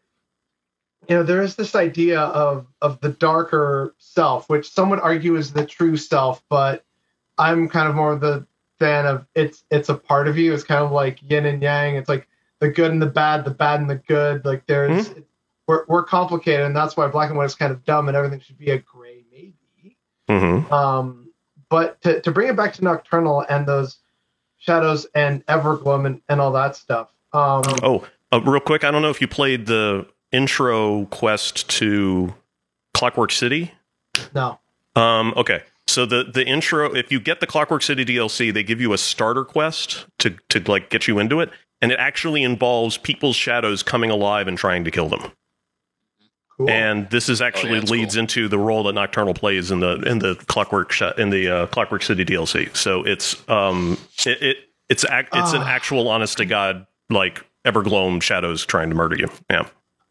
you know, there is this idea of of the darker self, which some would argue is the true self, but I'm kind of more of the fan of it's it's a part of you. It's kind of like yin and yang. It's like the good and the bad, the bad and the good. Like there's Mm-hmm. We're we're complicated, and that's why black and white is kind of dumb, and everything should be a gray maybe. hmm Um, but to, to bring it back to Nocturnal and those shadows and Evergloam and, and all that stuff. Um, Oh, uh, real quick, I don't know if you played the intro quest to Clockwork City. no. Um, okay. So the the intro, if you get the Clockwork City DLC, they give you a starter quest to to like get you into it, and it actually involves people's shadows coming alive and trying to kill them. Cool. And this is actually that's leads cool. into the role that Nocturnal plays in the in the Clockwork sh- in the uh, Clockwork City DLC. So it's um it, it it's ac- it's an Ah. actual honest to god like Evergloam shadows trying to murder you. Yeah.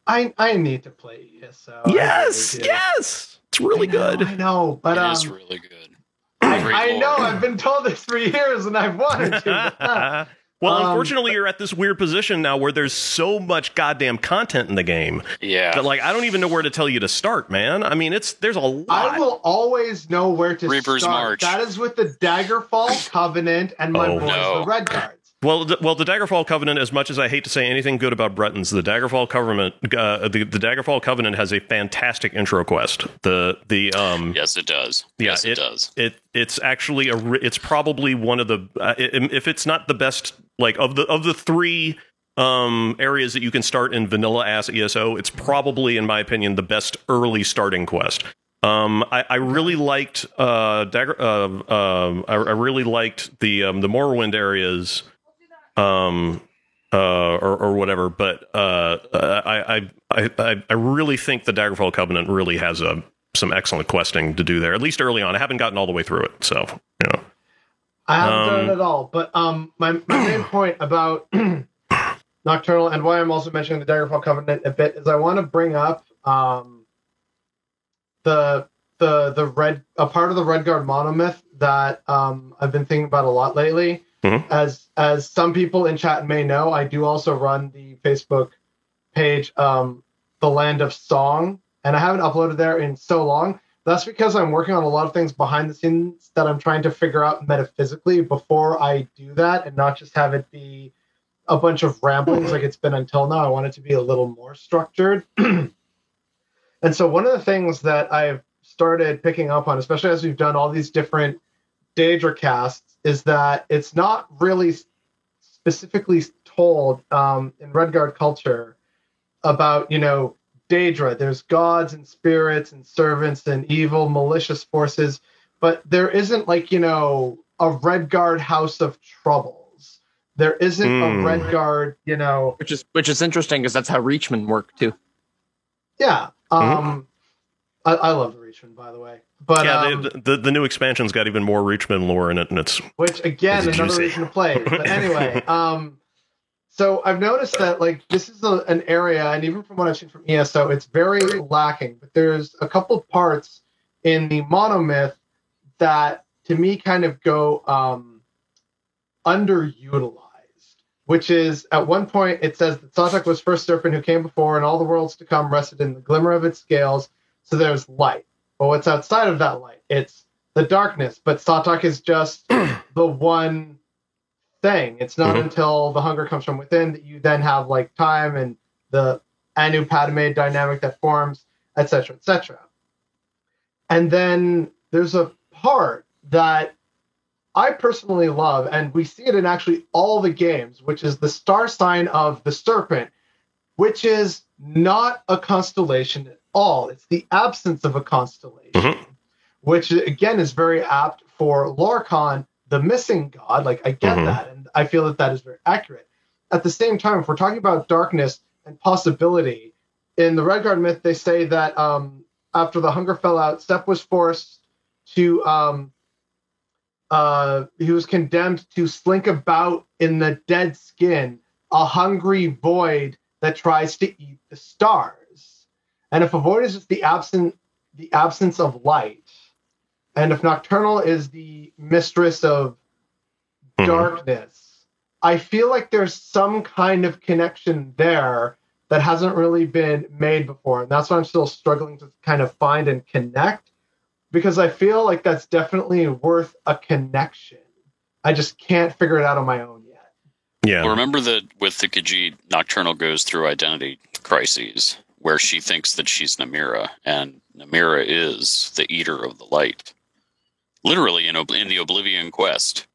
I I need to play ESO. Yes, really yes, it's really I know, good. I know, but It um, is really good. I, I know I've been told this for years, and I've wanted to. well, Um, unfortunately, you're at this weird position now where there's so much goddamn content in the game Yeah. that, like, I don't even know where to tell you to start, man. I mean, it's there's a lot. I will always know where to Reaper's start. March. That is with the Daggerfall Covenant and my Oh, boys, no. the Red Guards. Well, the, well, the Daggerfall Covenant. As much as I hate to say anything good about Bretons, the Daggerfall Covenant, uh, the, the Daggerfall Covenant has a fantastic intro quest. The the um, Yes, it does. Yeah, yes, it, does. it it's actually a ri- it's probably one of the uh, i- if it's not the best like of the of the three um areas that you can start in vanilla ass ESO, it's probably in my opinion the best early starting quest. Um, I, I really liked uh, Dagger. Uh, um, I, I really liked the um, the Morrowind areas, um, uh, or, or whatever. But uh, I, I I I really think the Daggerfall Covenant really has a some excellent questing to do there. At least early on, I haven't gotten all the way through it, so you know. I haven't done Um, it at all. But um, my, my main point about Nocturnal and why I'm also mentioning the Daggerfall Covenant a bit is I want to bring up um, the the the red a part of the Redguard monomyth that um, I've been thinking about a lot lately. Mhm. As as some people in chat may know, I do also run the Facebook page, um, the Land of Song, and I haven't uploaded there in so long. That's because I'm working on a lot of things behind the scenes that I'm trying to figure out metaphysically before I do that, and not just have it be a bunch of ramblings like it's been until now. I want it to be a little more structured. and so, one of the things that I've started picking up on, especially as we've done all these different Daedra casts, is that it's not really specifically told um, in Redguard culture about, you know, Daedra. There's gods and spirits and servants and evil, malicious forces, but there isn't like, you know, a Redguard house of troubles. There isn't Hmm. a Redguard, you know, which is which is interesting because that's how Reachman work too. yeah. Um, I, I love the Reachman, by the way. But yeah, um, the, the the new expansion's got even more Reachman lore in it, and it's which again It's another juicy. reason to play but anyway um so i've noticed that like this is a, an area and even from what i've seen from eso it's very lacking but there's a couple of parts in the monomyth that to me kind of go um underutilized which is at one point it says that Satak was first serpent who came before and all the worlds to come rested in the glimmer of its scales so there's light. But what's outside of that light? It's the darkness, but Satak is just the one thing. It's not Mhm. until the hunger comes from within that you then have like time and the Anu Padomay dynamic that forms, etc., etc. And then there's a part that I personally love, and we see it in actually all the games, which is the star sign of the serpent, which is not a constellation at all. It's the absence of a constellation Mhm. which again is very apt for Lorkhan, the missing god. Like I get Mhm. that, and I feel that that is very accurate. At the same time, if we're talking about darkness and possibility, in the Redguard myth, they say that um, after the hunger fell out, Sep was forced to. Um, uh, he was condemned to slink about in the dead skin, a hungry void that tries to eat the stars. And if a void is just the absent, the absence of light, and if Nocturnal is the mistress of Mhm. darkness, I feel like there's some kind of connection there that hasn't really been made before. And that's why I'm still struggling to kind of find and connect because I feel like that's definitely worth a connection. I just can't figure it out on my own yet. yeah. Well, remember that with the Khajiit, Nocturnal goes through identity crises where she thinks that she's Namira, and Namira is the eater of the light. Literally in, in the Oblivion quest.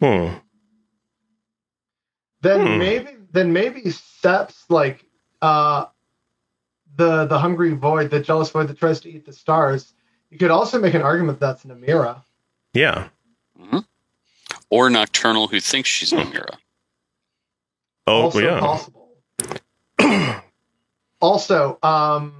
Hmm. Then Hmm. maybe then maybe Sep's like uh the the hungry void, the jealous void that tries to eat the stars. You could also make an argument that's Namira. Yeah. Mhm. Or Nocturnal who thinks she's Namira. Oh also yeah. possible. also, um,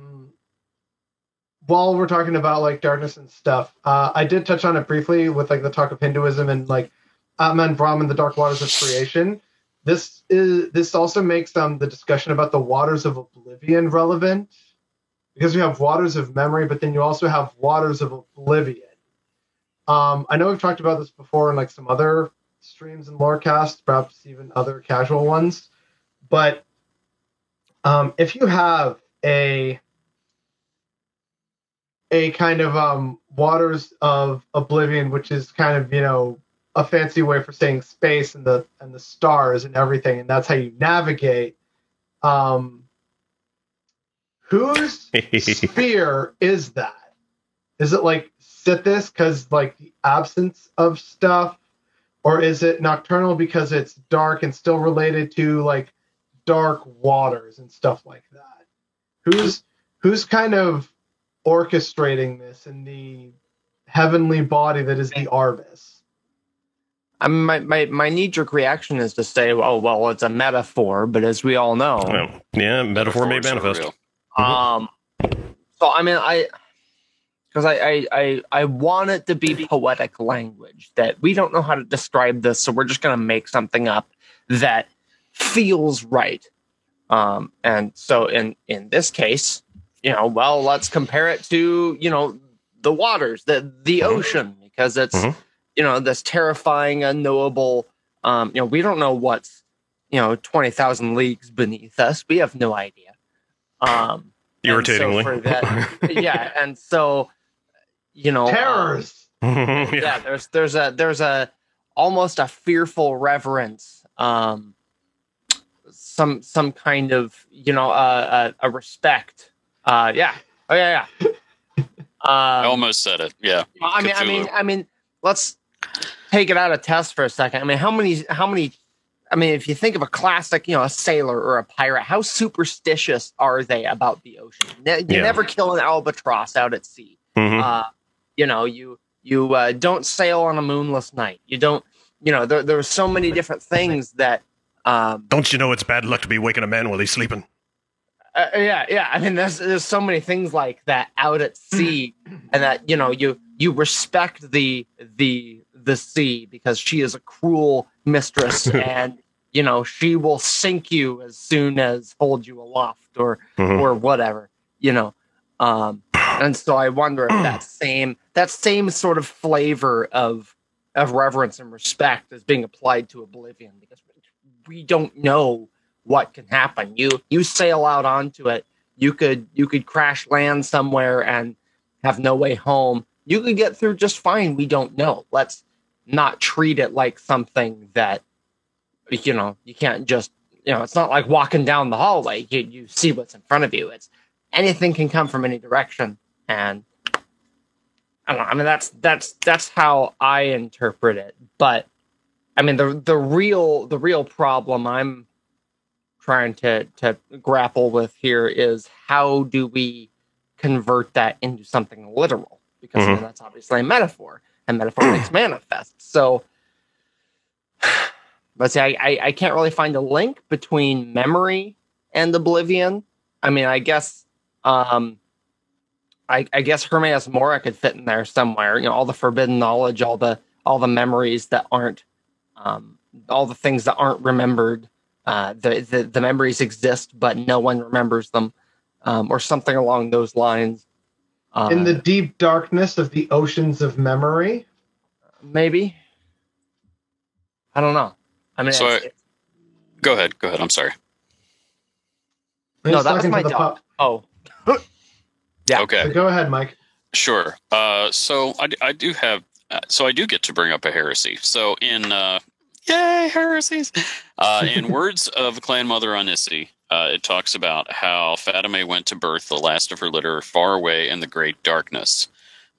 while we're talking about like darkness and stuff, uh, I did touch on it briefly with like the talk of Hinduism and like Atman Brahman, the dark waters of creation. This is this also makes um the discussion about the waters of oblivion relevant because you have waters of memory, but then you also have waters of oblivion. Um, I know we've talked about this before in like some other streams and lorecasts, perhaps even other casual ones. But um, if you have a a kind of um, waters of oblivion, which is kind of you know a fancy way for saying space and the and the stars and everything, and that's how you navigate. Um, whose sphere is that? Is it like Sithis because like the absence of stuff, or is it nocturnal because it's dark and still related to like dark waters and stuff like that? Who's who's kind of orchestrating this in the heavenly body that is the Aurbis? I mean, my, my, my knee jerk reaction is to say, oh, well, it's a metaphor, but as we all know, Well, yeah, metaphor made Metaphors are manifest. Um, so I mean, I because I, I I I want it to be poetic language that we don't know how to describe this, so we're just gonna make something up that feels right. Um, and so in in this case, you know, well, let's compare it to you know the waters, the the ocean, because it's Mhm. you know this terrifying, unknowable. Um, you know, we don't know what's you know twenty thousand leagues beneath us. We have no idea. Um, and so Irritatingly. for that- yeah, and so you know, um, Terrors. yeah. yeah, there's there's a there's a almost a fearful reverence, um, some some kind of you know uh, a, a respect. Uh, yeah, oh yeah, yeah. I Um, almost said it. Yeah. I mean, I mean, I mean, let's take it out of test for a second. I mean, how many, how many? I mean, if you think of a classic, you know, a sailor or a pirate, how superstitious are they about the ocean? Ne- You Yeah. never kill an albatross out at sea. Mhm. Uh, you know, you you uh, don't sail on a moonless night. You don't. You know, there there's so many different things that. Um, Don't you know it's bad luck to be waking a man while he's sleeping? Uh, yeah, yeah. I mean, there's there's so many things like that out at sea, and that you know you you respect the the the sea because she is a cruel mistress, and you know she will sink you as soon as hold you aloft or Mhm. or whatever, you know. Um, and so I wonder if that same that same sort of flavor of of reverence and respect is being applied to oblivion because we don't know what can happen. You you sail out onto it. You could you could crash land somewhere and have no way home. You could get through just fine. We don't know. Let's not treat it like something that you know you can't just you know. It's not like walking down the hallway. You you see what's in front of you. It's anything can come from any direction, and I don't know. I mean that's that's that's how I interpret it. But I mean the the real the real problem I'm trying to to grapple with here is how do we convert that into something literal? Because I mean, that's obviously a metaphor, and metaphor makes manifest. So, let's say I, I I can't really find a link between memory and oblivion. I mean, I guess um, I, I guess Hermaeus Mora could fit in there somewhere. You know, all the forbidden knowledge, all the all the memories that aren't, um, all the things that aren't remembered. Uh, the, the the memories exist, but no one remembers them, um, or something along those lines. Uh, In the deep darkness of the oceans of memory. maybe, I don't know. I mean, So it's- I- it's- Go ahead. Go ahead. I'm sorry. He's no, that was my the dog. pup. Oh, Yeah. Okay. So go ahead, Mike. Sure. Uh, so I, I do have. Uh, so I do get to bring up a heresy. So in uh, yay heresies. Uh, in words of clan mother Ahnissi, uh, it talks about how Fadomai went to birth the last of her litter far away in the great darkness.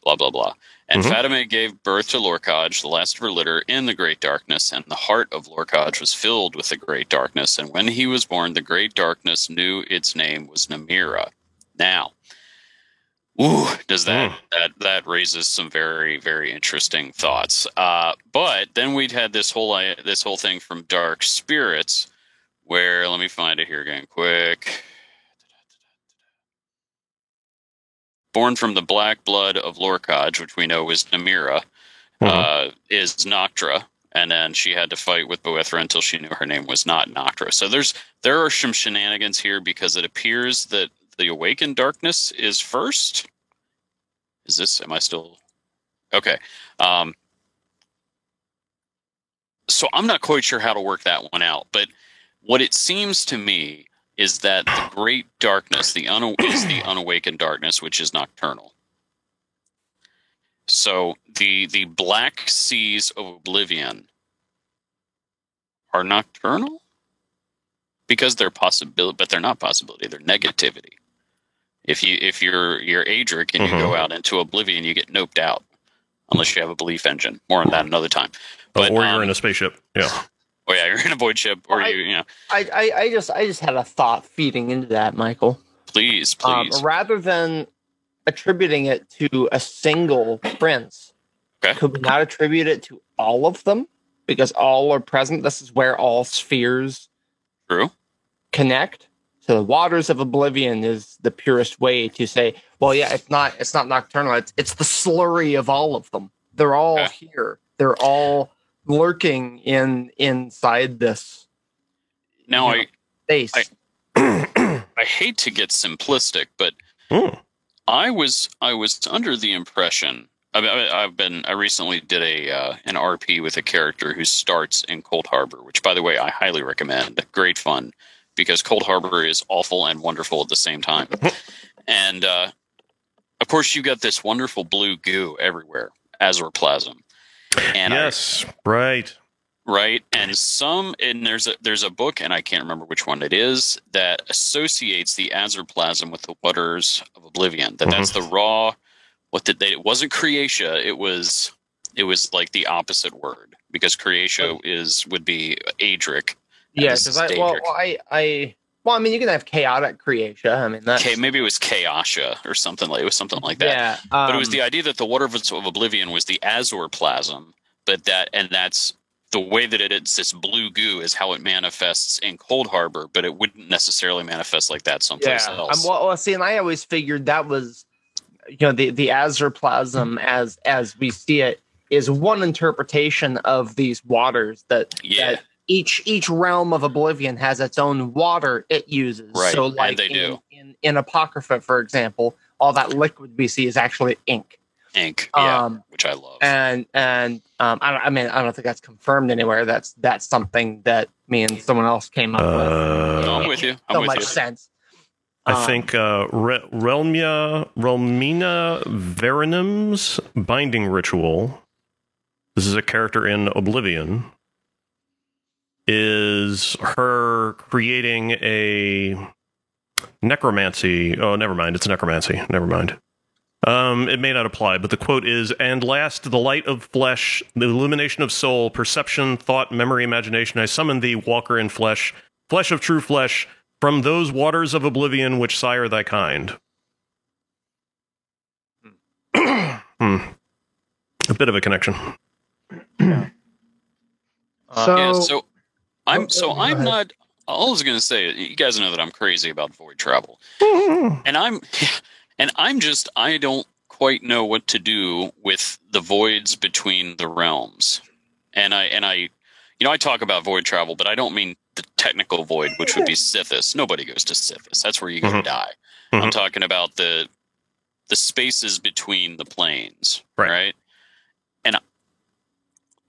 Blah blah blah. And Mhm. Fadomai gave birth to Lorkhaj, the last of her litter, in the great darkness, and the heart of Lorkhaj was filled with the great darkness. And when he was born, the great darkness knew its name was Namira. Now, ooh, does that that that raises some very very interesting thoughts. Uh, but then we'd had this whole uh, this whole thing from Dark Spirits, where let me find it here again, quick. Born from the black blood of Lorkhaj, which we know is Namira, uh, is Noctra, and then she had to fight with Boethra until she knew her name was not Noctra. So there's there are some shenanigans here because it appears that the awakened darkness is first. Is this? Am I still? Okay. Um, so I'm not quite sure how to work that one out, but what it seems to me is that the great darkness, the is the unawakened darkness, which is nocturnal. So the the black seas of oblivion are nocturnal because they're possibility, but they're not possibility. They're negativity. If you if you're you're Aedric and you Mhm. go out into oblivion, you get noped out unless you have a belief engine. More on that another time. But or um, you're in a spaceship. Yeah. oh yeah, you're in a void ship, or Well, I- you you know, I, I, I just I just had a thought feeding into that, Michael. please Um, please. rather than attributing it to a single prince, Okay. could we not attribute it to all of them? Because all are present. This is where all spheres True. connect. So the waters of oblivion is the purest way to say, well, yeah, it's not it's not nocturnal. It's it's the slurry of all of them. They're all here. They're all lurking in inside this Now I space. I- I hate to get simplistic, but Hmm. I was I was under the impression I, have been I recently did a uh, an RP with a character who starts in Coldharbour, which by the way I highly recommend. Great fun because Coldharbour is awful and wonderful at the same time. and uh, of course, you've got this wonderful blue goo everywhere, azure plasm. And I- yes. right. right and some and there's a there's a book and i can't remember which one it is that associates the azure plasm with the waters of oblivion that that's the raw what did they it wasn't creatia it was it was like the opposite word because creatia is would be aedric yeah, because I well, well, I I well, I mean, you can have chaotic creation. I mean, that's okay maybe it was chaosha or something like it was something like that yeah. but it was um, the idea that the water of oblivion was the azure plasm but that and that's the way that it, it's this blue goo is how it manifests in coldharbour but it wouldn't necessarily manifest like that someplace yeah. else Um, well, well, see, and I always figured that was, you know, the the azure plasm as as we see it is one interpretation of these waters that yeah that each each realm of oblivion has its own water it uses. Right, So, and like they in, do. in in apocrypha, for example, all that liquid we see is actually ink. ink yeah Um, which i love and and um, I, don't- I mean, I don't think that's confirmed anywhere. That's that's something that me and someone else came up with. No, Uh, i'm with you i'm so with much you sense. I Um, think uh, Re- Relmia Relmyna Verenim's binding ritual. This is a character in Oblivion. Is her creating a necromancy? Oh, never mind. It's necromancy. Never mind. Um, it may not apply, but the quote is: "And last, the light of flesh, the illumination of soul, perception, thought, memory, imagination. I summon thee, walker in flesh, flesh of true flesh." from those waters of oblivion which sire thy kind. Hmm. A bit of a connection. uh, So- yeah so i'm so i'm ahead. not all i was going to say you guys know that i'm crazy about void travel and i'm and i'm just i don't quite know what to do with the voids between the realms and i and i you know i talk about void travel but i don't mean the technical void which would be sithis nobody goes to sithis that's where you go Mhm. die i'm Mhm. talking about the the spaces between the planes Right. right,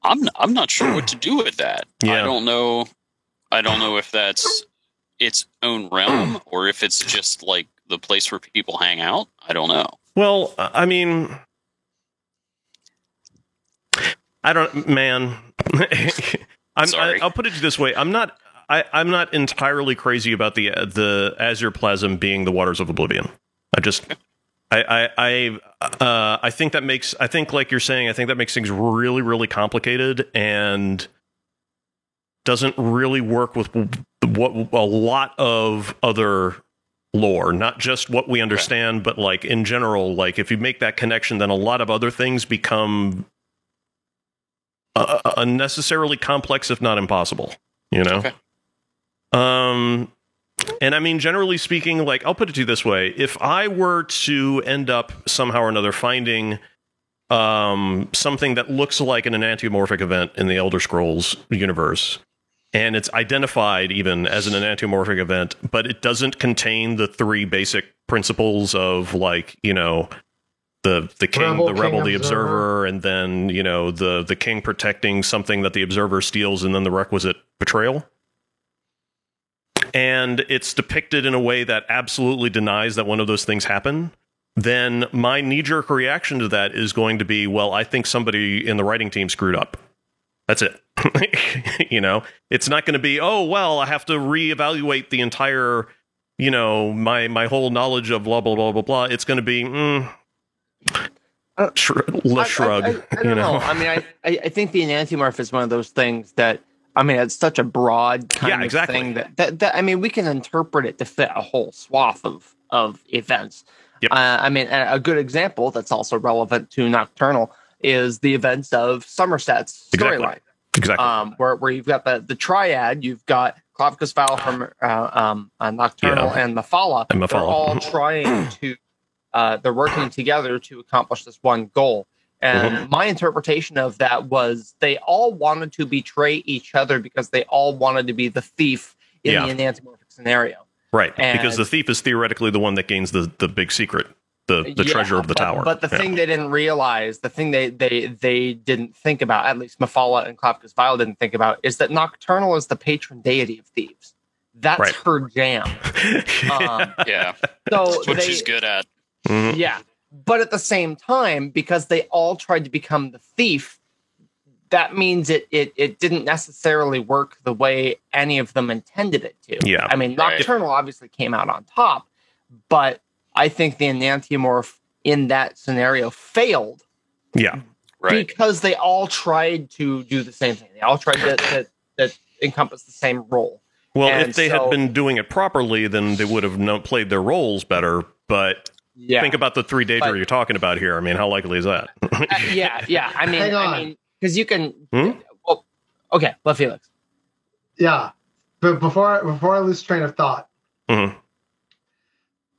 i'm i'm not sure what to do with that i don't know i don't know if that's its own realm or if it's just like the place where people hang out i don't know Well, I mean, I don't, man. I'm, Sorry. I, will put it this way: I'm not. I, I'm not entirely crazy about the the Azure Plasm being the waters of oblivion. I just, I, I, I, uh, I think that makes. I think, like you're saying, I think that makes things really, really complicated and doesn't really work with what a lot of other lore, not just what we understand, but like in general, like if you make that connection, then a lot of other things become uh, unnecessarily complex, if not impossible. You know. Okay. Um, and I mean, generally speaking, like I'll put it to you this way: if I were to end up somehow or another finding um something that looks like an enantiomorphic event in the Elder Scrolls universe, and it's identified even as an enantiomorphic event, but it doesn't contain the three basic principles of like you know the the king, Rebel, the rebel, king, the observer. observer, and then you know the the king protecting something that the observer steals, and then the requisite betrayal. And it's depicted in a way that absolutely denies that one of those things happen. then my knee jerk reaction to that is going to be, well, I think somebody in the writing team screwed up. That's it. you know, it's not going to be, oh, well, I have to reevaluate the entire, you know, my my whole knowledge of blah blah blah blah blah. It's going to be, mm, Uh, sh- le- I- shrug. I, I, I don't you know. know, I mean, I, I, I think the enantiomorph is one of those things that I mean, it's such a broad kind Yeah, of exactly. thing that, that that I mean, we can interpret it to fit a whole swath of of events. Yep. Uh, I mean, a good example that's also relevant to Nocturnal is the events of Summerset's Exactly. storyline, exactly. um, where where you've got the the triad, you've got Clavicus Vile from uh, um, uh, Nocturnal Yeah. and Mephala. And They're all trying to uh, they're working together to accomplish this one goal. And Mm-hmm. my interpretation of that was they all wanted to betray each other because they all wanted to be the thief in Yeah. the enantiomorphic scenario. right, and- because the thief is theoretically the one that gains the the big secret, the the Yeah, treasure of the but, tower. But the Yeah. thing they didn't realize, the thing they they they didn't think about, at least Mephala and Clavicus Vile didn't think about, is that Nocturnal is the patron deity of thieves. That's Right. her jam. Um, Yeah, so that's what they, she's good at. Mhm. Yeah. But at the same time, because they all tried to become the thief, that means it it it didn't necessarily work the way any of them intended it to. Yeah. I mean, Right. Nocturnal obviously came out on top, but I think the Enantiomorph in that scenario failed yeah, Right. because they all tried to do the same thing. They all tried to, to, to encompass the same role. Well, And if they so- had been doing it properly, then they would have no, played their roles better. But Yeah. think about the three danger But- you're talking about here. I mean, how likely is that? Uh, yeah, yeah. I mean, Hang on. I mean, because you can. Hmm? Well, okay, let Felix. Yeah. But before before I lose train of thought, Mhm.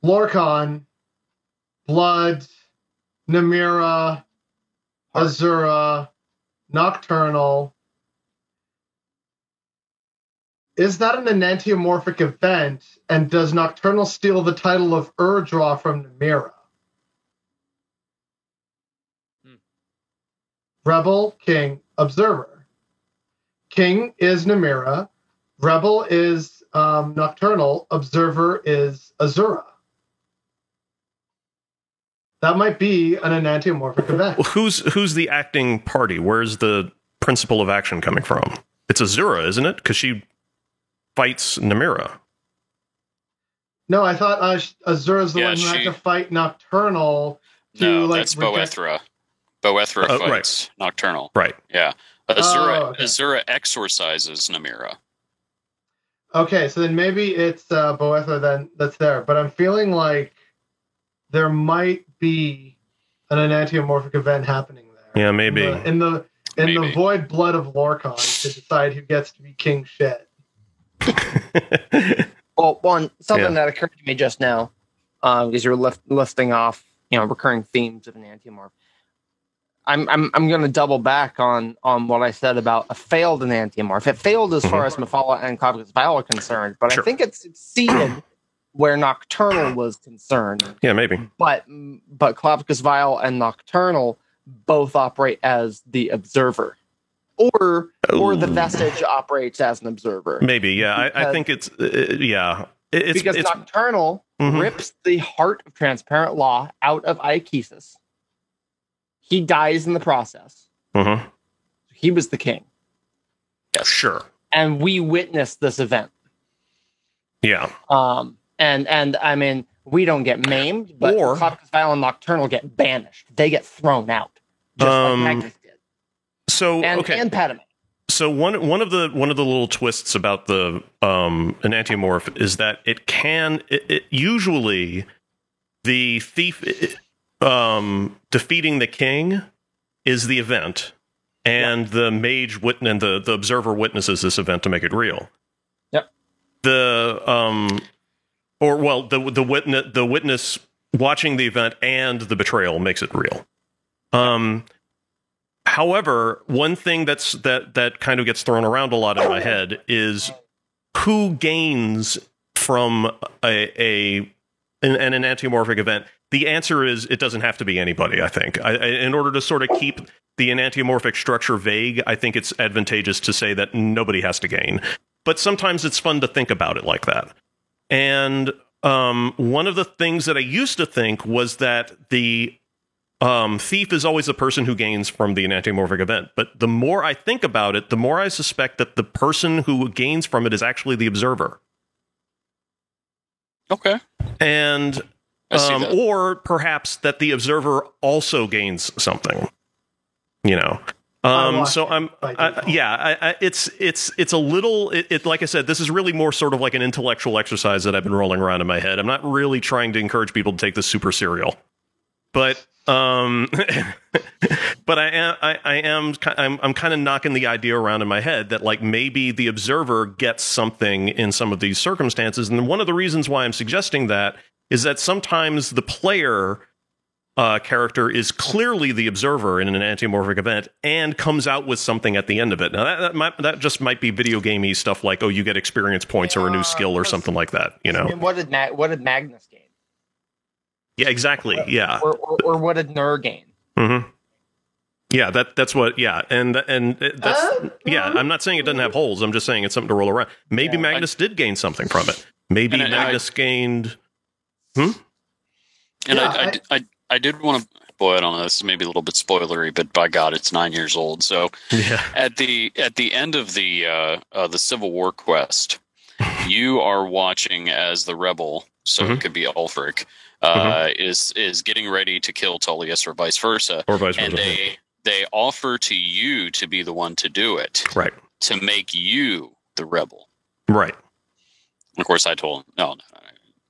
Lorkhan, Blood, Namira, Azura, Nocturnal. Is that an enantiomorphic event? And does Nocturnal steal the title of Urdra from Namira? Hmm. Rebel, King, Observer. King is Namira. Rebel is um, Nocturnal. Observer is Azura. That might be an enantiomorphic event. Well, who's who's the acting party? Where's the principle of action coming from? It's Azura, isn't it? Because she fights Namira. No, I thought uh, Azura's the Yeah, one who she- had to fight Nocturnal to No, like that's reject- Boethra. Boethra right. fights Nocturnal. Right. Yeah. Azura, Oh, okay. Azura exorcises Namira. Okay, so then maybe it's uh, Boethra then that's there, but I'm feeling like there might be an enantiomorphic event happening there. Yeah, maybe. in the in the, in the void blood of Lorkhan to decide who gets to be king shit. Well, one something Yeah. that occurred to me just now, um, because you're lift, listing off, you know, recurring themes of enantiomorph. I'm I'm I'm going to double back on on what I said about a failed enantiomorph. It failed as far as Mephala and Clavicus Vile are concerned, but Sure. I think it succeeded where Nocturnal was concerned. yeah, maybe. But but Clavicus Vile and Nocturnal both operate as the observer, or or the vestige operates as an observer. Maybe. Yeah, I, I think it's uh, yeah. It's because it's Nocturnal Mhm. rips the heart of transparent law out of Iachesis. He dies in the process. Mhm. He was the king. Yes. sure. And we witnessed this event. Yeah. Um, and and I mean, we don't get maimed, but Or- Vile and Nocturnal get banished. They get thrown out. Just Um, like Magnus. So And, okay. and Padomay. so one one of the one of the little twists about the um enantiomorph is that it can it, it usually the thief um defeating the king is the event and the mage wit- and the the observer witnesses this event to make it real Yep. the um or well the the witness the witness watching the event and the betrayal makes it real um However, one thing that's that that kind of gets thrown around a lot in my head is who gains from a, a an, an enantiomorphic event. The answer is it doesn't have to be anybody. I think I, I, in order to sort of keep the enantiomorphic structure vague, I think it's advantageous to say that nobody has to gain. But sometimes it's fun to think about it like that. And um, one of the things that I used to think was that the um, thief is always the person who gains from the enantiomorphic event. But the more I think about it, the more I suspect that the person who gains from it is actually the observer. Okay. And um, or perhaps that the observer also gains something. You know. Um, so I'm, I, yeah, I, I, it's it's it's a little. It, it like I said, this is really more sort of like an intellectual exercise that I've been rolling around in my head. I'm not really trying to encourage people to take this super serial, but um, but I am I, I am I'm I'm kind of knocking the idea around in my head that like maybe the observer gets something in some of these circumstances, and one of the reasons why I'm suggesting that is that sometimes the player uh, character is clearly the observer in enantiomorphic event and comes out with something at the end of it. Now that that, might, that just might be video gamey stuff like oh you get experience points or a new skill or something like that. You I know? mean, what did Ma- what did Magnus gain, Yeah, exactly. Yeah. or or, or what did Nir gain? hmm Yeah, that that's what. Yeah, and and that's Uh, yeah. I'm not saying it doesn't have holes. I'm just saying it's something to roll around. Maybe Yeah, Magnus did gain something from it. Maybe And I- Magnus gained. Hmm? And Yeah, I, I, I, I did want to. Boy, I don't know. This is maybe a little bit spoilery, but by God, it's nine years old. So Yeah. at the at the end of the uh, uh, the Civil War quest, you are watching as the rebel. So Mhm. it could be Ulfric uh, is is getting ready to kill Tullius, or vice versa, Or vice versa, and they they offer to you to be the one to do it Right. to make you the rebel. Right. Of course, I told him, no, no, no.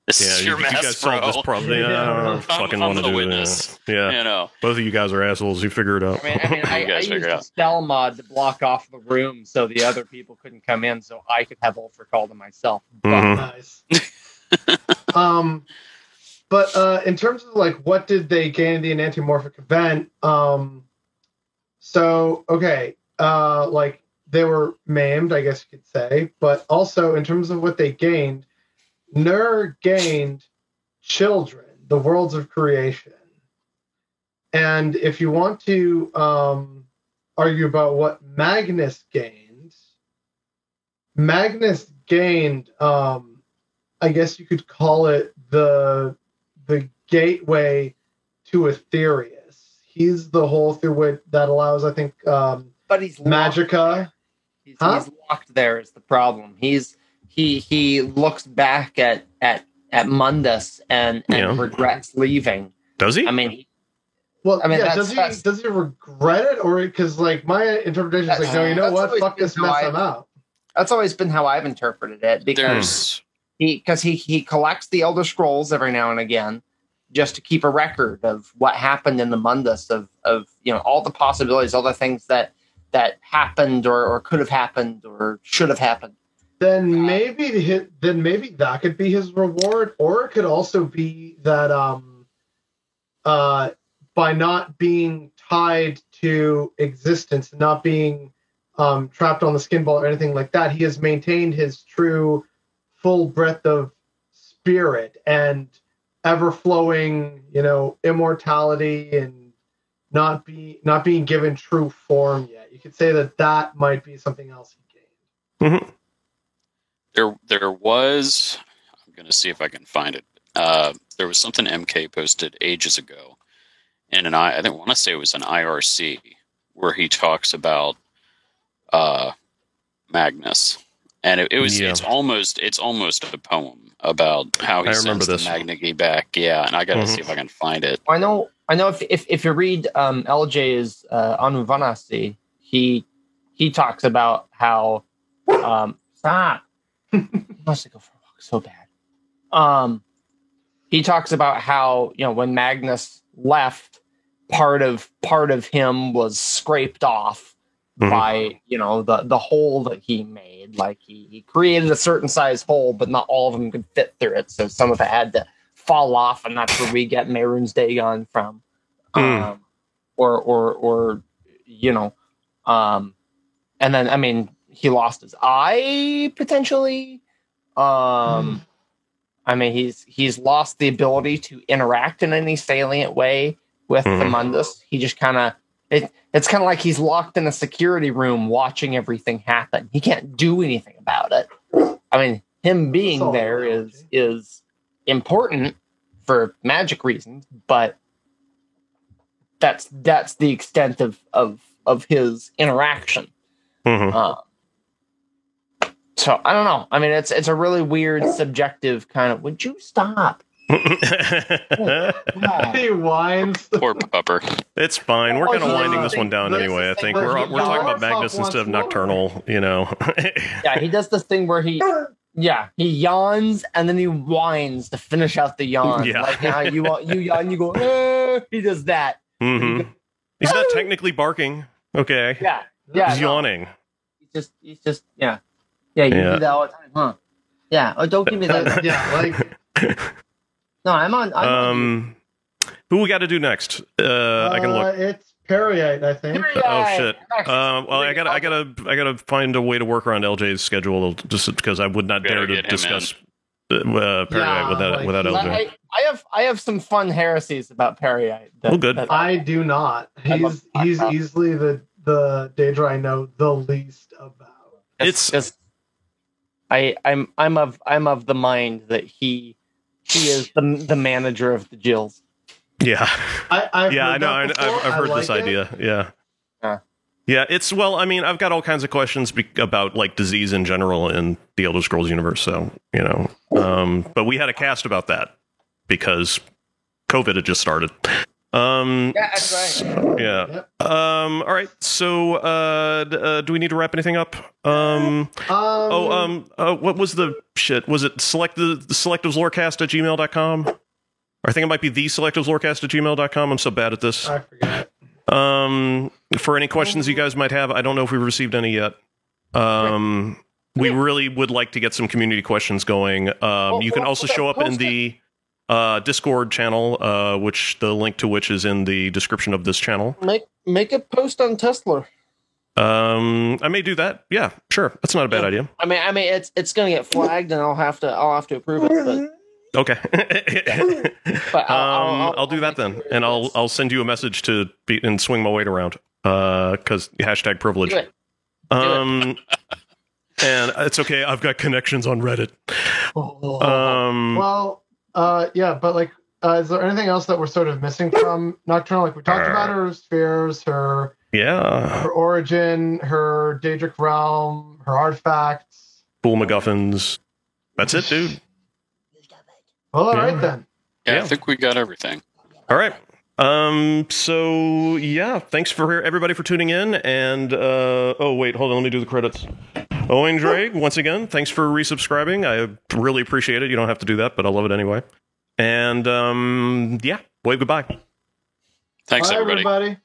This Yeah. is your you mess, guys bro. solved this problem. Yeah, I don't know. I'm- fucking I'm want to do witness. it. Yeah. You know, Both of you guys are assholes. You figure it out. I mean, I mean, I, You I guys used figure it out. spell mod to block off the room so the other people couldn't come in, so I could have Ulfric all to myself. But Mhm. Nice. um, but uh, in terms of like what did they gain in the antimorphic event? Um, so okay, uh, like they were maimed, I guess you could say, but also in terms of what they gained, Nir gained children, the worlds of creation. And if you want to um, argue about what Magnus gained, Magnus gained, um, I guess you could call it the the gateway to Aetherius. He's the hole through which that allows, I think, um, but he's locked. Magica. He's, Huh? he's locked there is the problem. He's he he looks back at at at Mundus and and Yeah. regrets leaving. Does he? I mean, he- Well, I mean, yeah. Does he that's- does he regret it, or because like my interpretation is like, no, you know what? Fuck this how mess. I- I'm out. that's always been how I've interpreted it because he because he he collects the Elder Scrolls every now and again just to keep a record of what happened in the Mundus of of you know all the possibilities, all the things that that happened or, or could have happened or should have happened. Then maybe the hit. Then maybe that could be his reward, or it could also be that um, uh, by not being tied to existence, not being um, trapped on the skin ball or anything like that, he has maintained his true full breadth of spirit and ever flowing, you know, immortality and not be not being given true form yet. You could say that that might be something else he gained. Mhm. there there was i'm going to see if i can find it uh, there was something mk posted ages ago in an i i think want to say it was an irc where he talks about uh magnus and it, it was Yeah. it's almost it's almost a poem about how he I sends remember the this. Magna back yeah and i gotta Mhm. see if i can find it I know I know if if, if you read um, LJ's uh, Anuvanasi, he he talks about how um, stop. he wants to go for a walk so bad. Um, he talks about how you know when Magnus left, part of part of him was scraped off Mhm. by you know the the hole that he made. Like he he created a certain size hole, but not all of them could fit through it. So some of it had to fall off, and that's where we get Mehrunes Dagon from. Mm. Um, or or or you know, um, and then I mean he lost his eye potentially. Um, I mean he's he's lost the ability to interact in any salient way with the Mhm. Mundus. He just kind of it. It's kind of like he's locked in a security room watching everything happen. He can't do anything about it. I mean, him being there is is is important for magic reasons, but that's that's the extent of of of his interaction. Mhm. Uh, so I don't know. I mean, it's it's a really weird, subjective kind of. Would you stop? God. he whines. Poor pupper. it's fine. We're Oh, kind of winding this one down That's anyway. I think we're we're talking about Magnus instead of. Nocturnal. You know. Yeah, he does this thing where he, yeah, he yawns and then he whines to finish out the yawn. Yeah. like how you you yawn, you go. "Eh," he does that. Mm-hmm. He's not technically barking. Okay. Yeah, yeah. He's no, yawning. He's just, he's just, yeah, yeah. You Yeah. do that all the time, huh? Yeah. Oh, don't give me that. yeah, like No, I'm on. I'm on Um, who we got to do next? Uh, I can uh, look. It's Peryite, I think. Period. Oh shit. Next. Uh, well, I gotta, I gotta, I gotta find a way to work around LJ's schedule, just because I would not dare to discuss uh, uh, Peryite Yeah, without like, without LJ. I, I have I have some fun heresies about Peryite. that- Oh, good. that- I do not. He's he's Rock. easily the the Daedra I know the least about. It's- just I I'm I'm of I'm of the mind that he he is the the manager of the Jills. Yeah, I I've yeah, I know. I, I've, I've I heard like this it. idea. Yeah. Yeah. Yeah, it's well. I mean, I've got all kinds of questions be- about like disease in general in the Elder Scrolls universe. So you know, um, but we had a cast about that because COVID had just started. Um, Yeah, that's right. Yeah. Yep. Um. All right. So, uh, d- uh, do we need to wrap anything up? Um. Um, Oh. Um. Uh, what was the shit? Was it select the, the selectives lorecast at gmail.com? Or I think it might be the selectives lorecast at gmail.com. I'm so bad at this. I forget. Um. For any questions you guys might have, I don't know if we've received any yet. Um. We really would like to get some community questions going. Um, you can also show up in the uh, Discord channel, uh, which the link to which is in the description of this channel. Make make a post on TESlore. Um, I may do that. Yeah, sure. That's not a bad Yeah. idea. I mean, I mean, it's it's gonna get flagged, and I'll have to I'll have to approve it. Okay. But, but I'll, um, I'll, I'll, do that then, and I'll I'll send you a message to be and swing my weight around. Uh, because hashtag privilege. do it. it. Um, and it's okay. I've got connections on Reddit. Oh. Um, well, uh, yeah, but like, uh, is there anything else that we're sort of missing from Nocturnal? Like we talked about her spheres, her yeah. her origin, her Daedric realm, her artifacts. Cool MacGuffins. That's it, dude. Well, all Yeah. right then. Yeah, Yeah. I think we got everything. All right. Um. So yeah, thanks for everybody for tuning in. And uh. Oh wait, hold on. Let me do the credits. Owen Drake, once again, thanks for resubscribing. I really appreciate it. You don't have to do that, but I love it anyway. And um. Yeah. Wave goodbye. Thanks, Bye, everybody. everybody.